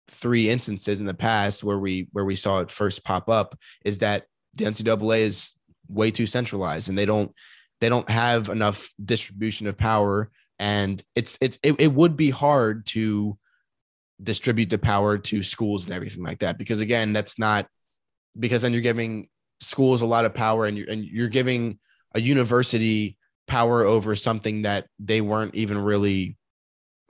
three instances in the past where we where we saw it first pop up is that the NCAA is way too centralized and they don't they don't have enough distribution of power. And it's it's it, it would be hard to distribute the power to schools and everything like that because again that's not because then you're giving schools a lot of power and you're and you're giving a university power over something that they weren't even really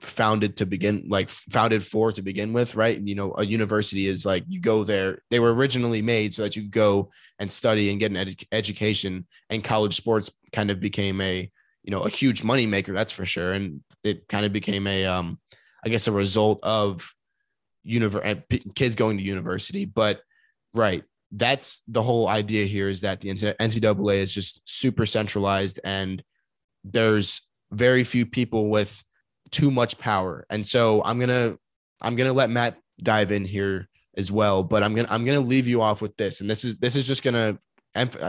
founded to begin like founded for to begin with right? And you know a university is like you go there they were originally made so that you go and study and get an ed- education and college sports kind of became a you know a huge money maker that's for sure. And it kind of became a um i guess a result of univer- kids going to university. But right that's the whole idea here is that the ncaa is just super centralized and there's very few people with too much power. And so I'm going to I'm going to let Matt dive in here as well, but I'm going to I'm going to leave you off with this. And this is this is just going to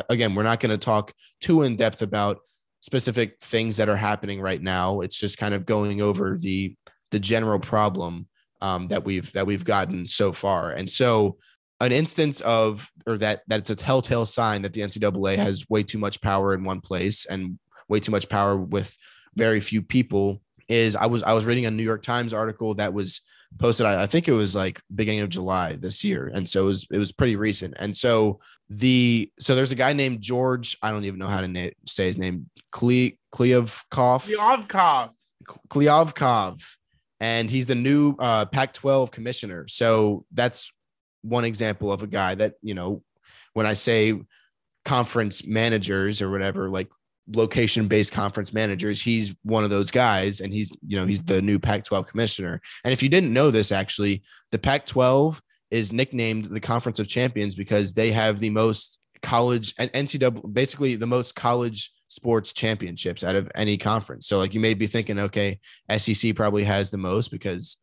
again, we're not going to talk too in depth about specific things that are happening right now. It's just kind of going over the the general problem um, that we've that we've gotten so far. And so an instance of or that that it's a telltale sign that the NCAA has way too much power in one place and way too much power with very few people is I was I was reading a New York Times article that was posted I, I think it was like beginning of July this year. And so it was it was pretty recent. And so the so there's a guy named George I don't even know how to na- say his name Kle Kliavkoff Kliavkoff and he's the new uh, Pac-12 commissioner. So that's one example of a guy that you know when I say conference managers or whatever like location based conference managers. He's one of those guys, and he's you know he's the new Pac-12 commissioner. And if you didn't know this, actually, the Pac-12 is nicknamed the Conference of Champions because they have the most college and NCAA, basically the most college sports championships out of any conference. So like you may be thinking, okay, SEC probably has the most because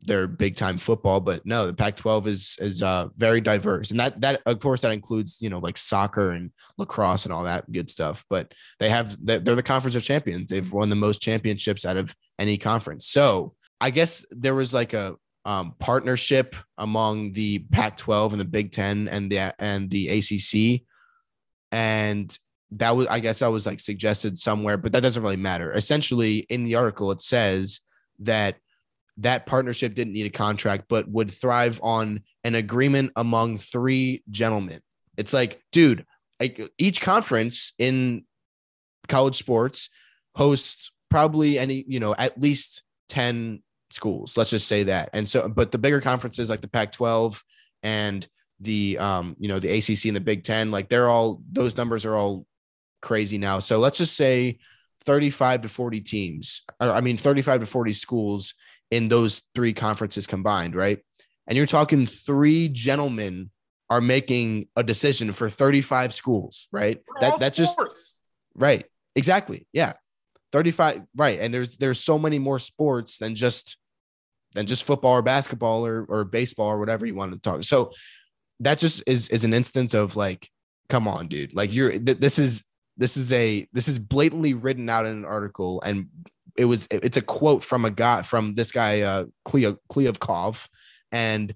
their big time football, but no, the Pac-12 is is uh, very diverse, and that that of course that includes you know like soccer and lacrosse and all that good stuff. But they have they're the conference of champions. They've won the most championships out of any conference. So I guess there was like a um, partnership among the Pac-12 and the Big Ten and the and the ACC, and that was I guess that was like suggested somewhere, but that doesn't really matter. Essentially, in the article, it says that that partnership didn't need a contract, but would thrive on an agreement among three gentlemen. It's like, dude, like each conference in college sports hosts probably any, you know, at least 10 schools. Let's just say that. And so, but the bigger conferences like the Pac 12 and the, um, you know, the ACC and the Big 10, like they're all, those numbers are all crazy now. So let's just say 35 to 40 teams, or, I mean, 35 to 40 schools in those three conferences combined, right? And you're talking three gentlemen are making a decision for 35 schools, right? that that's just right. Exactly. Yeah. 35 right and there's there's so many more sports than just than just football or basketball or, or baseball or whatever you want to talk so that just is is an instance of like come on dude like you're th- this is this is a this is blatantly written out in an article and it was it's a quote from a guy from this guy uh Kliavkoff and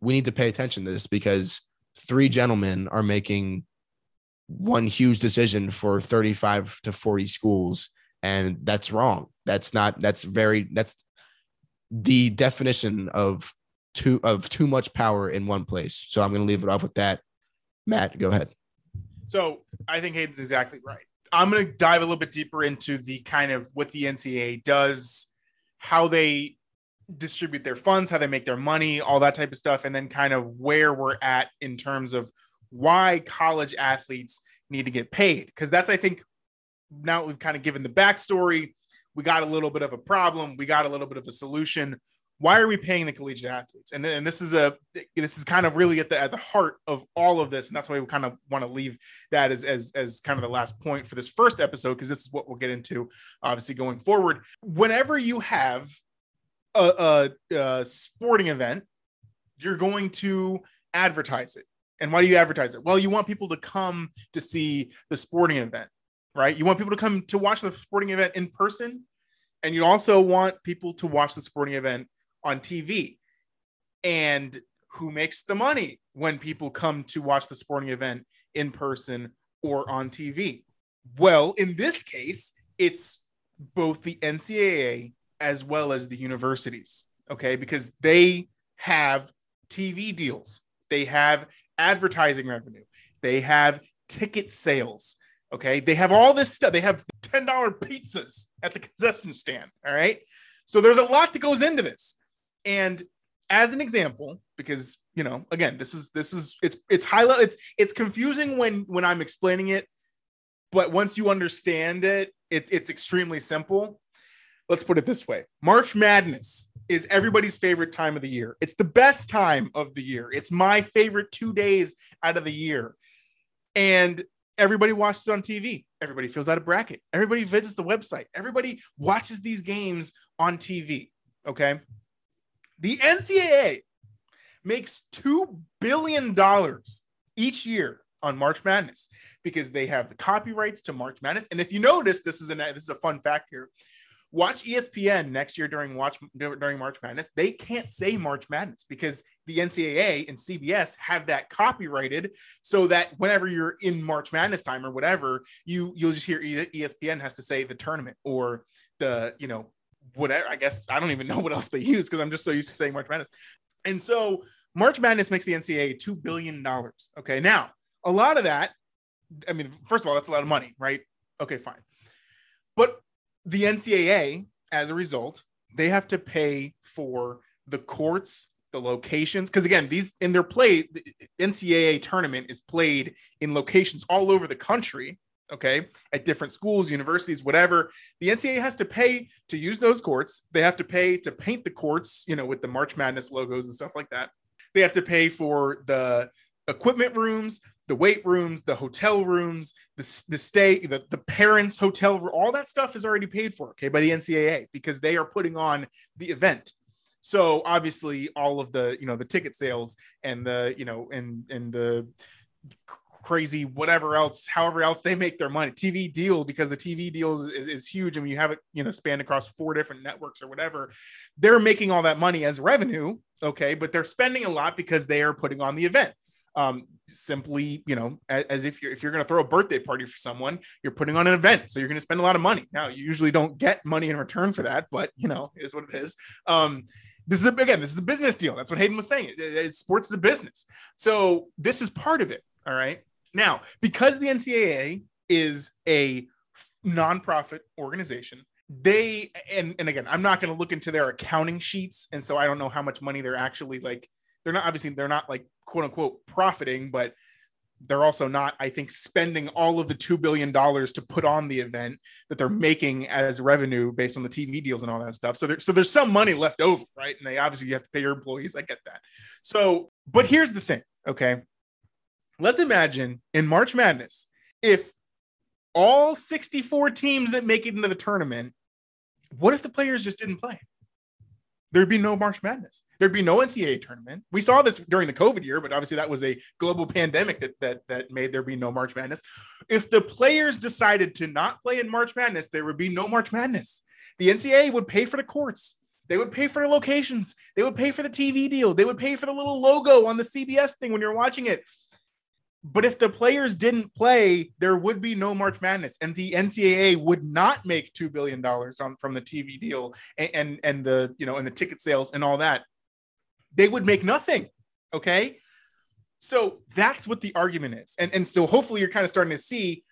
we need to pay attention to this because three gentlemen are making one huge decision for 35 to 40 schools. And that's wrong. That's not that's very that's the definition of too of too much power in one place. So i'm going to leave it off with that. Matt go ahead. So i think hayden's exactly right I'm going to dive a little bit deeper into the kind of what the NCAA does, how they distribute their funds, how they make their money, all that type of stuff, and then kind of where we're at in terms of why college athletes need to get paid. Because that's, I think, now we've kind of given the backstory. we got a little bit of a problem, we got a little bit of a solution. Why are we paying the collegiate athletes? And, and this is a this is kind of really at the at the heart of all of this, and that's why we kind of want to leave that as as as kind of the last point for this first episode because this is what we'll get into obviously going forward. Whenever you have a, a, a sporting event, you're going to advertise it. And why do you advertise it? Well, you want people to come to see the sporting event, right? You want people to come to watch the sporting event in person, and you also want people to watch the sporting event on TV. And who makes the money when people come to watch the sporting event in person or on TV? Well, in this case, it's both the NCAA as well as the universities, okay? Because they have TV deals, they have advertising revenue, they have ticket sales, okay? They have all this stuff. They have $10 pizzas at the concession stand, all right? So there's a lot that goes into this. And as an example, because you know, again, this is this is it's it's high level, it's it's confusing when when I'm explaining it, but once you understand it, it it's extremely simple let's put it this way March Madness is everybody's favorite time of the year. It's the best time of the year. It's my favorite two days out of the year. And everybody watches on TV. Everybody fills out a bracket. Everybody visits the website. Everybody watches these games on TV. Okay. The NCAA makes $2 billion each year on March Madness because they have the copyrights to March Madness. And if you notice, this is a this is a fun fact here watch ESPN next year during watch during March Madness. They can't say March Madness because the NCAA and CBS have that copyrighted, so that whenever you're in March Madness time or whatever, you you'll just hear ESPN has to say the tournament or the you know whatever. I guess I don't even know what else they use because I'm just so used to saying March Madness, and so March Madness makes the NCAA two billion dollars. Okay, now a lot of that. I mean, first of all, that's a lot of money, right? Okay, fine. But the NCAA, as a result, they have to pay for the courts, the locations, because again, these in their play, the NCAA tournament is played in locations all over the country. Okay, at different schools, universities, whatever. The NCAA has to pay to use those courts. They have to pay to paint the courts, you know, with the March Madness logos and stuff like that. They have to pay for the equipment rooms, the weight rooms, the hotel rooms, the, the stay, the, the parents' hotel, all that stuff is already paid for, okay, by the NCAA because they are putting on the event. So obviously, all of the you know the ticket sales and the you know and and the crazy whatever else, however else they make their money, TV deal because the TV deals is, is, huge. I mean, you have it you know spanned across four different networks or whatever. They're making all that money as revenue, okay, but they're spending a lot because they are putting on the event um, simply, you know, as, as, if you're if you're going to throw a birthday party for someone, you're putting on an event, so you're going to spend a lot of money. Now, you usually don't get money in return for that, but you know, is what it is. Um, this is a, again, this is a business deal. That's what Hayden was saying. It, it, sports is a business, so this is part of it. All right. Now, because the NCAA is a nonprofit organization, they and and again, I'm not going to look into their accounting sheets, and so I don't know how much money they're actually like they're not obviously they're not like quote unquote profiting, but they're also not, I think, spending all of the $2 billion to put on the event that they're making as revenue based on the TV deals and all that stuff. So, there, so there's some money left over, right? And they obviously you have to pay your employees. I get that. So, but here's the thing, okay? Let's imagine in March Madness, if all 64 teams that make it into the tournament, what if the players just didn't play? there'd be no March Madness. There'd be no NCAA tournament. We saw this during the COVID year, but obviously that was a global pandemic that that that made there be no March Madness. If the players decided to not play in March Madness, there would be no March Madness. The NCAA would pay for the courts. They would pay for the locations. They would pay for the TV deal. They would pay for the little logo on the CBS thing when you're watching it. But if the players didn't play, there would be no March Madness, and the NCAA would not make two billion dollars from the TV deal and, and and the you know and the ticket sales and all that. They would make nothing. Okay, so that's what the argument is, and and so hopefully you're kind of starting to see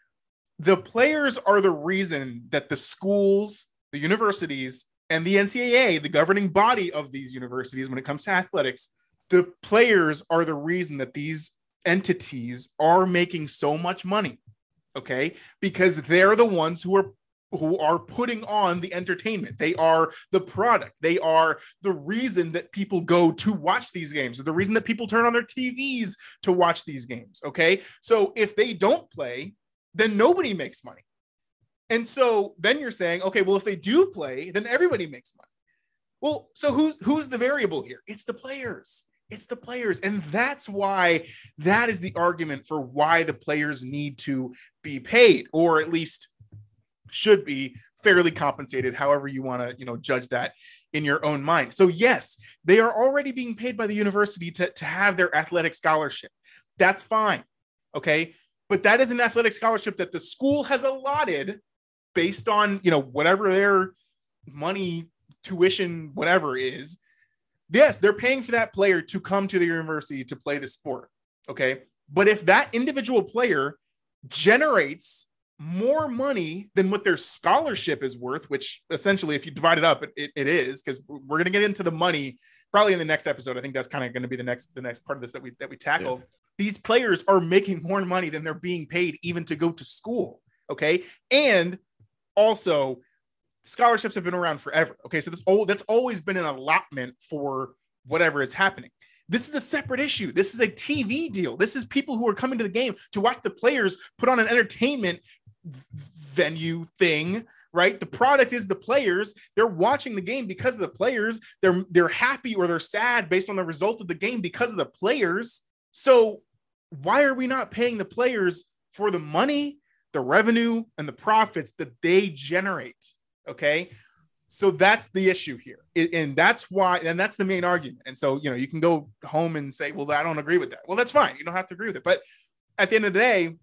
the players are the reason that the schools, the universities, and the NCAA, the governing body of these universities when it comes to athletics, the players are the reason that these entities are making so much money okay because they're the ones who are who are putting on the entertainment. They are the product. They are the reason that people go to watch these games, the reason that people turn on their TVs to watch these games. Okay. So if they don't play, then nobody makes money. And so then you're saying, okay, well, if they do play, then everybody makes money. Well, so who, who's the variable here? It's the players. It's the players. And that's why that is the argument for why the players need to be paid, or at least should be fairly compensated however you want to you know judge that in your own mind so yes they are already being paid by the university to, to have their athletic scholarship that's fine okay but that is an athletic scholarship that the school has allotted based on you know whatever their money tuition whatever is yes they're paying for that player to come to the university to play the sport okay but if that individual player generates more money than what their scholarship is worth, which essentially, if you divide it up, it, it, is because we're going to get into the money probably in the next episode. I think that's kind of going to be the next the next part of this that we that we tackle. Yeah. These players are making more money than they're being paid even to go to school. Okay, and also scholarships have been around forever. Okay, so this old that's always been an allotment for whatever is happening. This is a separate issue. This is a TV deal. This is people who are coming to the game to watch the players put on an entertainment venue thing right the product is the players they're watching the game because of the players they're they're happy or they're sad based on the result of the game because of the players so why are we not paying the players for the money the revenue and the profits that they generate okay? So that's the issue here. And that's why and that's the main argument. And so you know you can go home and say well i don't agree with that. Well that's fine. You don't have to agree with it. But at the end of the day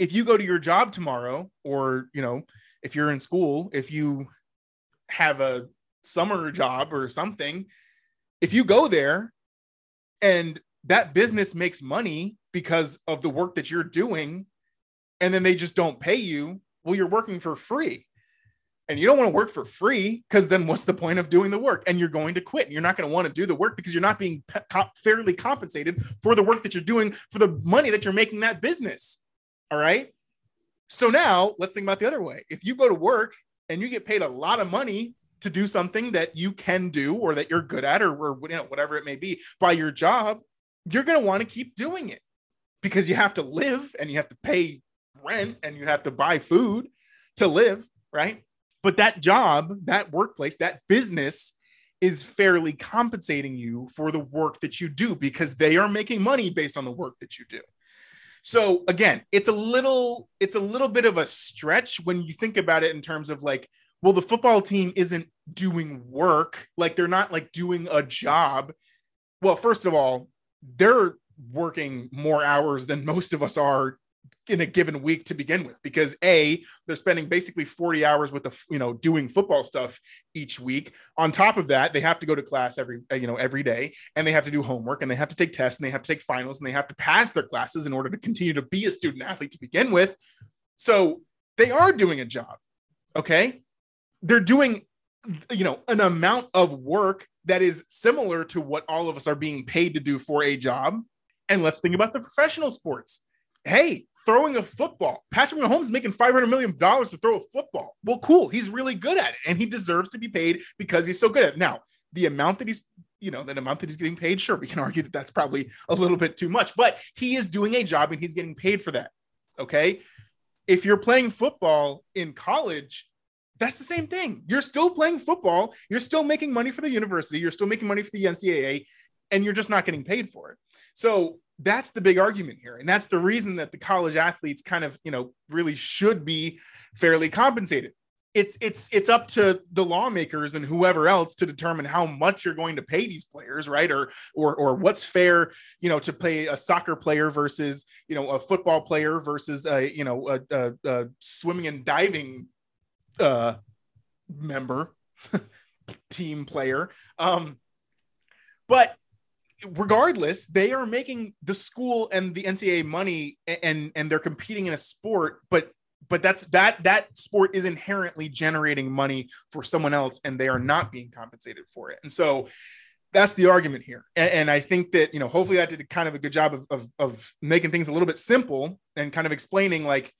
if you go to your job tomorrow or you know if you're in school if you have a summer job or something if you go there and that business makes money because of the work that you're doing and then they just don't pay you well you're working for free and you don't want to work for free because then what's the point of doing the work and you're going to quit you're not going to want to do the work because you're not being fairly compensated for the work that you're doing for the money that you're making that business all right. So now let's think about the other way. If you go to work and you get paid a lot of money to do something that you can do or that you're good at or, or you know, whatever it may be by your job, you're going to want to keep doing it because you have to live and you have to pay rent and you have to buy food to live, right? But that job, that workplace, that business is fairly compensating you for the work that you do because they are making money based on the work that you do. So again, it's a little it's a little bit of a stretch when you think about it in terms of like, well, the football team isn't doing work, like they're not like doing a job. Well, first of all, they're working more hours than most of us are in a given week to begin with because a they're spending basically 40 hours with the you know doing football stuff each week. On top of that they have to go to class every uh, you know every day and they have to do homework and they have to take tests and they have to take finals and they have to pass their classes in order to continue to be a student athlete to begin with. So they are doing a job okay? They're doing you know an amount of work that is similar to what all of us are being paid to do for a job. And let's think about the professional sports. Hey throwing a football. Patrick Mahomes is making $500 million to throw a football. Well, cool. He's really good at it and he deserves to be paid because he's so good at it. Now, the amount that he's, you know, the amount that he's getting paid, sure, we can argue that that's probably a little bit too much, but he is doing a job and he's getting paid for that. Okay. If you're playing football in college, that's the same thing. You're still playing football. You're still making money for the university. You're still making money for the NCAA, and you're just not getting paid for it. So that's the big argument here. And that's the reason that the college athletes kind of you know really should be fairly compensated. It's it's it's up to the lawmakers and whoever else to determine how much you're going to pay these players right? Or or or what's fair you know to pay a soccer player versus you know a football player versus a you know a, a, a swimming and diving uh member [laughs] team player. Um but regardless, they are making the school and the NCAA money and and they're competing in a sport, but but that's that that sport is inherently generating money for someone else and they are not being compensated for it. And so that's the argument here. And, and I think that, you know, hopefully that did kind of a good job of, of, of making things a little bit simple and kind of explaining like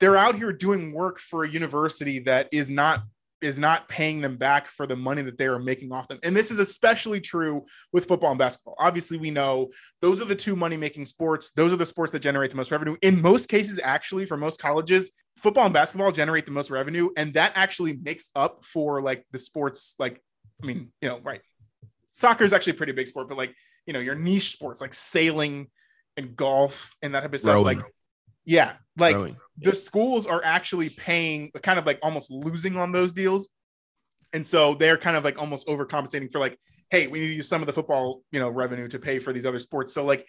they're out here doing work for a university that is not is not paying them back for the money that they are making off them. And this is especially true with football and basketball. Obviously, we know those are the two money making sports. Those are the sports that generate the most revenue. In most cases, actually, for most colleges, football and basketball generate the most revenue. And that actually makes up for like the sports, like, I mean, you know, right. Soccer is actually a pretty big sport, but like, you know, your niche sports like sailing and golf and that type of stuff. Rowing. Like, yeah, like the schools are actually paying, kind of like almost losing on those deals, and so they're kind of like almost overcompensating for like, hey, we need to use some of the football, you know, revenue to pay for these other sports. So like,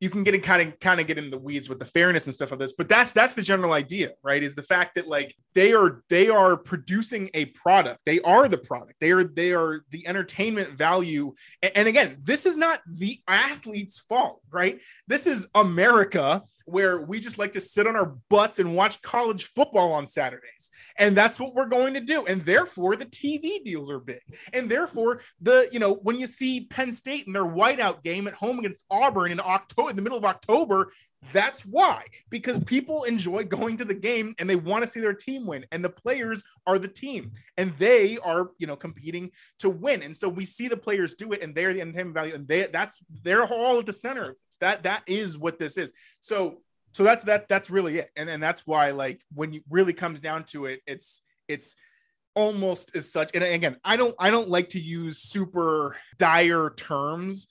you can get in kind of kind of get in the weeds with the fairness and stuff of this but that's that's the general idea right is the fact that like they are they are producing a product. They are the product. They are they are the entertainment value. And, and again this is not the athlete's fault right? This is america where we just like to sit on our butts and watch college football on Saturdays. And that's what we're going to do. And therefore, the TV deals are big. And therefore, the, you know, when you see Penn State in their whiteout game at home against Auburn in October, in the middle of October, that's why, because people enjoy going to the game and they want to see their team win. And the players are the team and they are, you know, competing to win. And so we see the players do it and they're the entertainment value and they that's they're all at the center of this. That that is what this is. So so that's that that's really it. And and that's why like when you really comes down to it, it's it's almost as such and again i don't i don't like to use super dire terms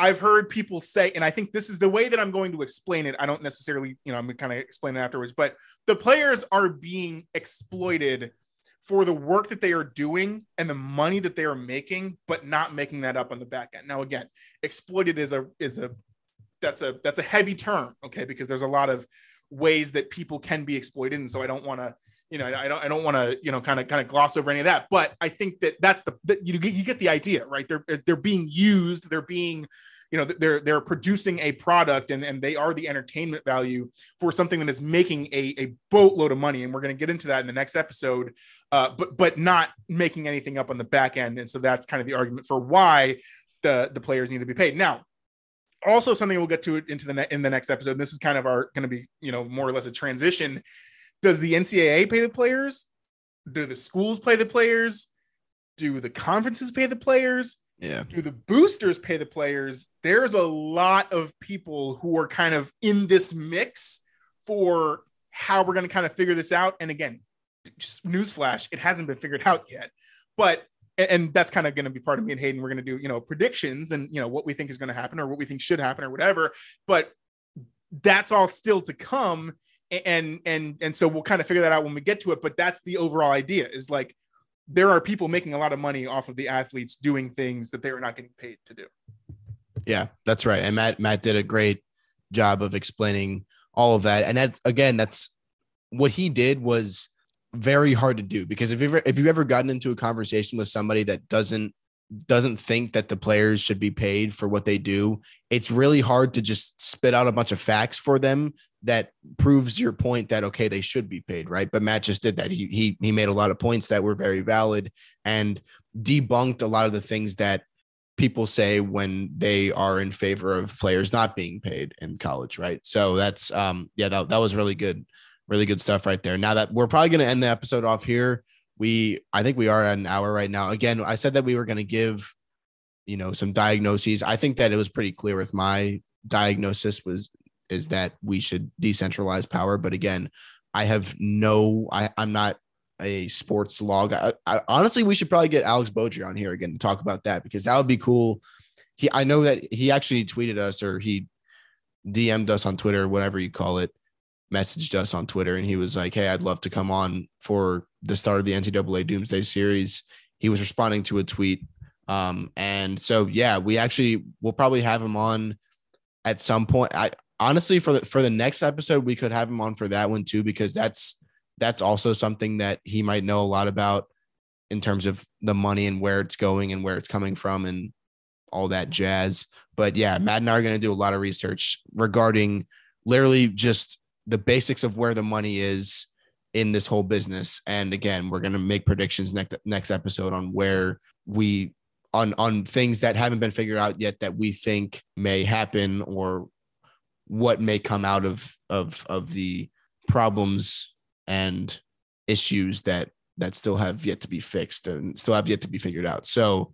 I've heard people say, and I think this is the way that I'm going to explain it. I don't necessarily, you know, I'm going to kind of explain it afterwards, but the players are being exploited for the work that they are doing and the money that they are making, but not making that up on the back end. Now, again, exploited is a is a that's a that's a heavy term, okay, because there's a lot of ways that people can be exploited, and so I don't want to you know, I don't, I don't want to, you know, kind of, kind of gloss over any of that. But I think that that's the, that you get, you get the idea, right? They're, they're being used. They're being, you know, they're, they're producing a product, and and they are the entertainment value for something that is making a, a boatload of money. And we're going to get into that in the next episode, uh, but but not making anything up on the back end. And so that's kind of the argument for why the the players need to be paid. Now, also something we'll get to into the ne- in the next episode. this is kind of our going to be, you know, more or less a transition does the NCAA pay the players? Do the schools pay the players? Do the conferences pay the players? Yeah. Do the boosters pay the players? There's a lot of people who are kind of in this mix for how we're going to kind of figure this out. And again, just newsflash, it hasn't been figured out yet. But and that's kind of going to be part of me and Hayden. We're going to do, you know, predictions and you know what we think is going to happen or what we think should happen or whatever. But that's all still to come and and and so we'll kind of figure that out when we get to it but that's the overall idea is like there are people making a lot of money off of the athletes doing things that they are not getting paid to do. Yeah that's right and matt matt did a great job of explaining all of that and that again that's what he did was very hard to do because if you ever if you've ever gotten into a conversation with somebody that doesn't doesn't think that the players should be paid for what they do, it's really hard to just spit out a bunch of facts for them that proves your point that okay, they should be paid, right? But Matt just did that. He he he made a lot of points that were very valid and debunked a lot of the things that people say when they are in favor of players not being paid in college, right? So that's um yeah, that, that was really good, really good stuff right there. Now that we're probably gonna end the episode off here we i think we are at an hour right now again i said that we were going to give you know some diagnoses i think that it was pretty clear with my diagnosis was is that we should decentralize power but again i have no I, i'm not a sports log I, I, honestly we should probably get alex Beaudry on here again to talk about that because that would be cool he i know that he actually tweeted us or he dm'd us on twitter whatever you call it messaged us on twitter and he was like hey i'd love to come on for the start of the NCAA Doomsday Series. He was responding to a tweet. Um, and so, yeah, we actually will probably have him on at some point. I honestly, for the, for the next episode, we could have him on for that one too, because that's, that's also something that he might know a lot about in terms of the money and where it's going and where it's coming from and all that jazz. But yeah, Matt and I are going to do a lot of research regarding literally just the basics of where the money is in this whole business. And again, we're going to make predictions next next episode on where we on on things that haven't been figured out yet that we think may happen or what may come out of of of the problems and issues that that still have yet to be fixed and still have yet to be figured out. So,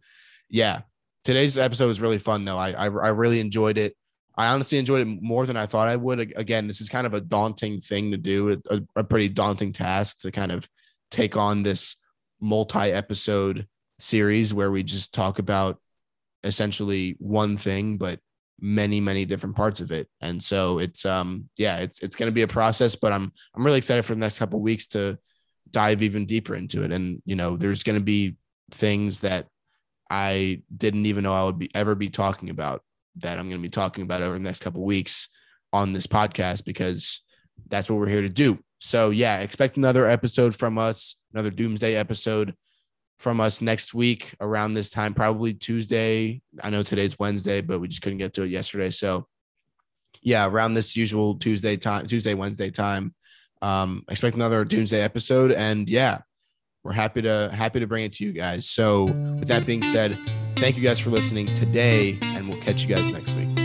yeah, today's episode was really fun though. I I, I really enjoyed it. I honestly enjoyed it more than I thought I would. Again, this is kind of a daunting thing to do, a, a pretty daunting task to kind of take on this multi-episode series where we just talk about essentially one thing, but many many different parts of it. And so it's um yeah it's it's going to be a process but i'm i'm really excited for the next couple weeks to dive even deeper into it. And you know there's going to be things that i didn't even know i would be ever be talking about that i'm going to be talking about over the next couple weeks on this podcast because that's what we're here to do. So yeah expect another episode from us another doomsday episode from us next week around this time, probably Tuesday. I know today's Wednesday, but we just couldn't get to it yesterday. So, yeah, around this usual Tuesday time, Tuesday, Wednesday time. Um, expect another Doomsday episode, and yeah, we're happy to happy to bring it to you guys. So, with that being said, thank you guys for listening today, and we'll catch you guys next week.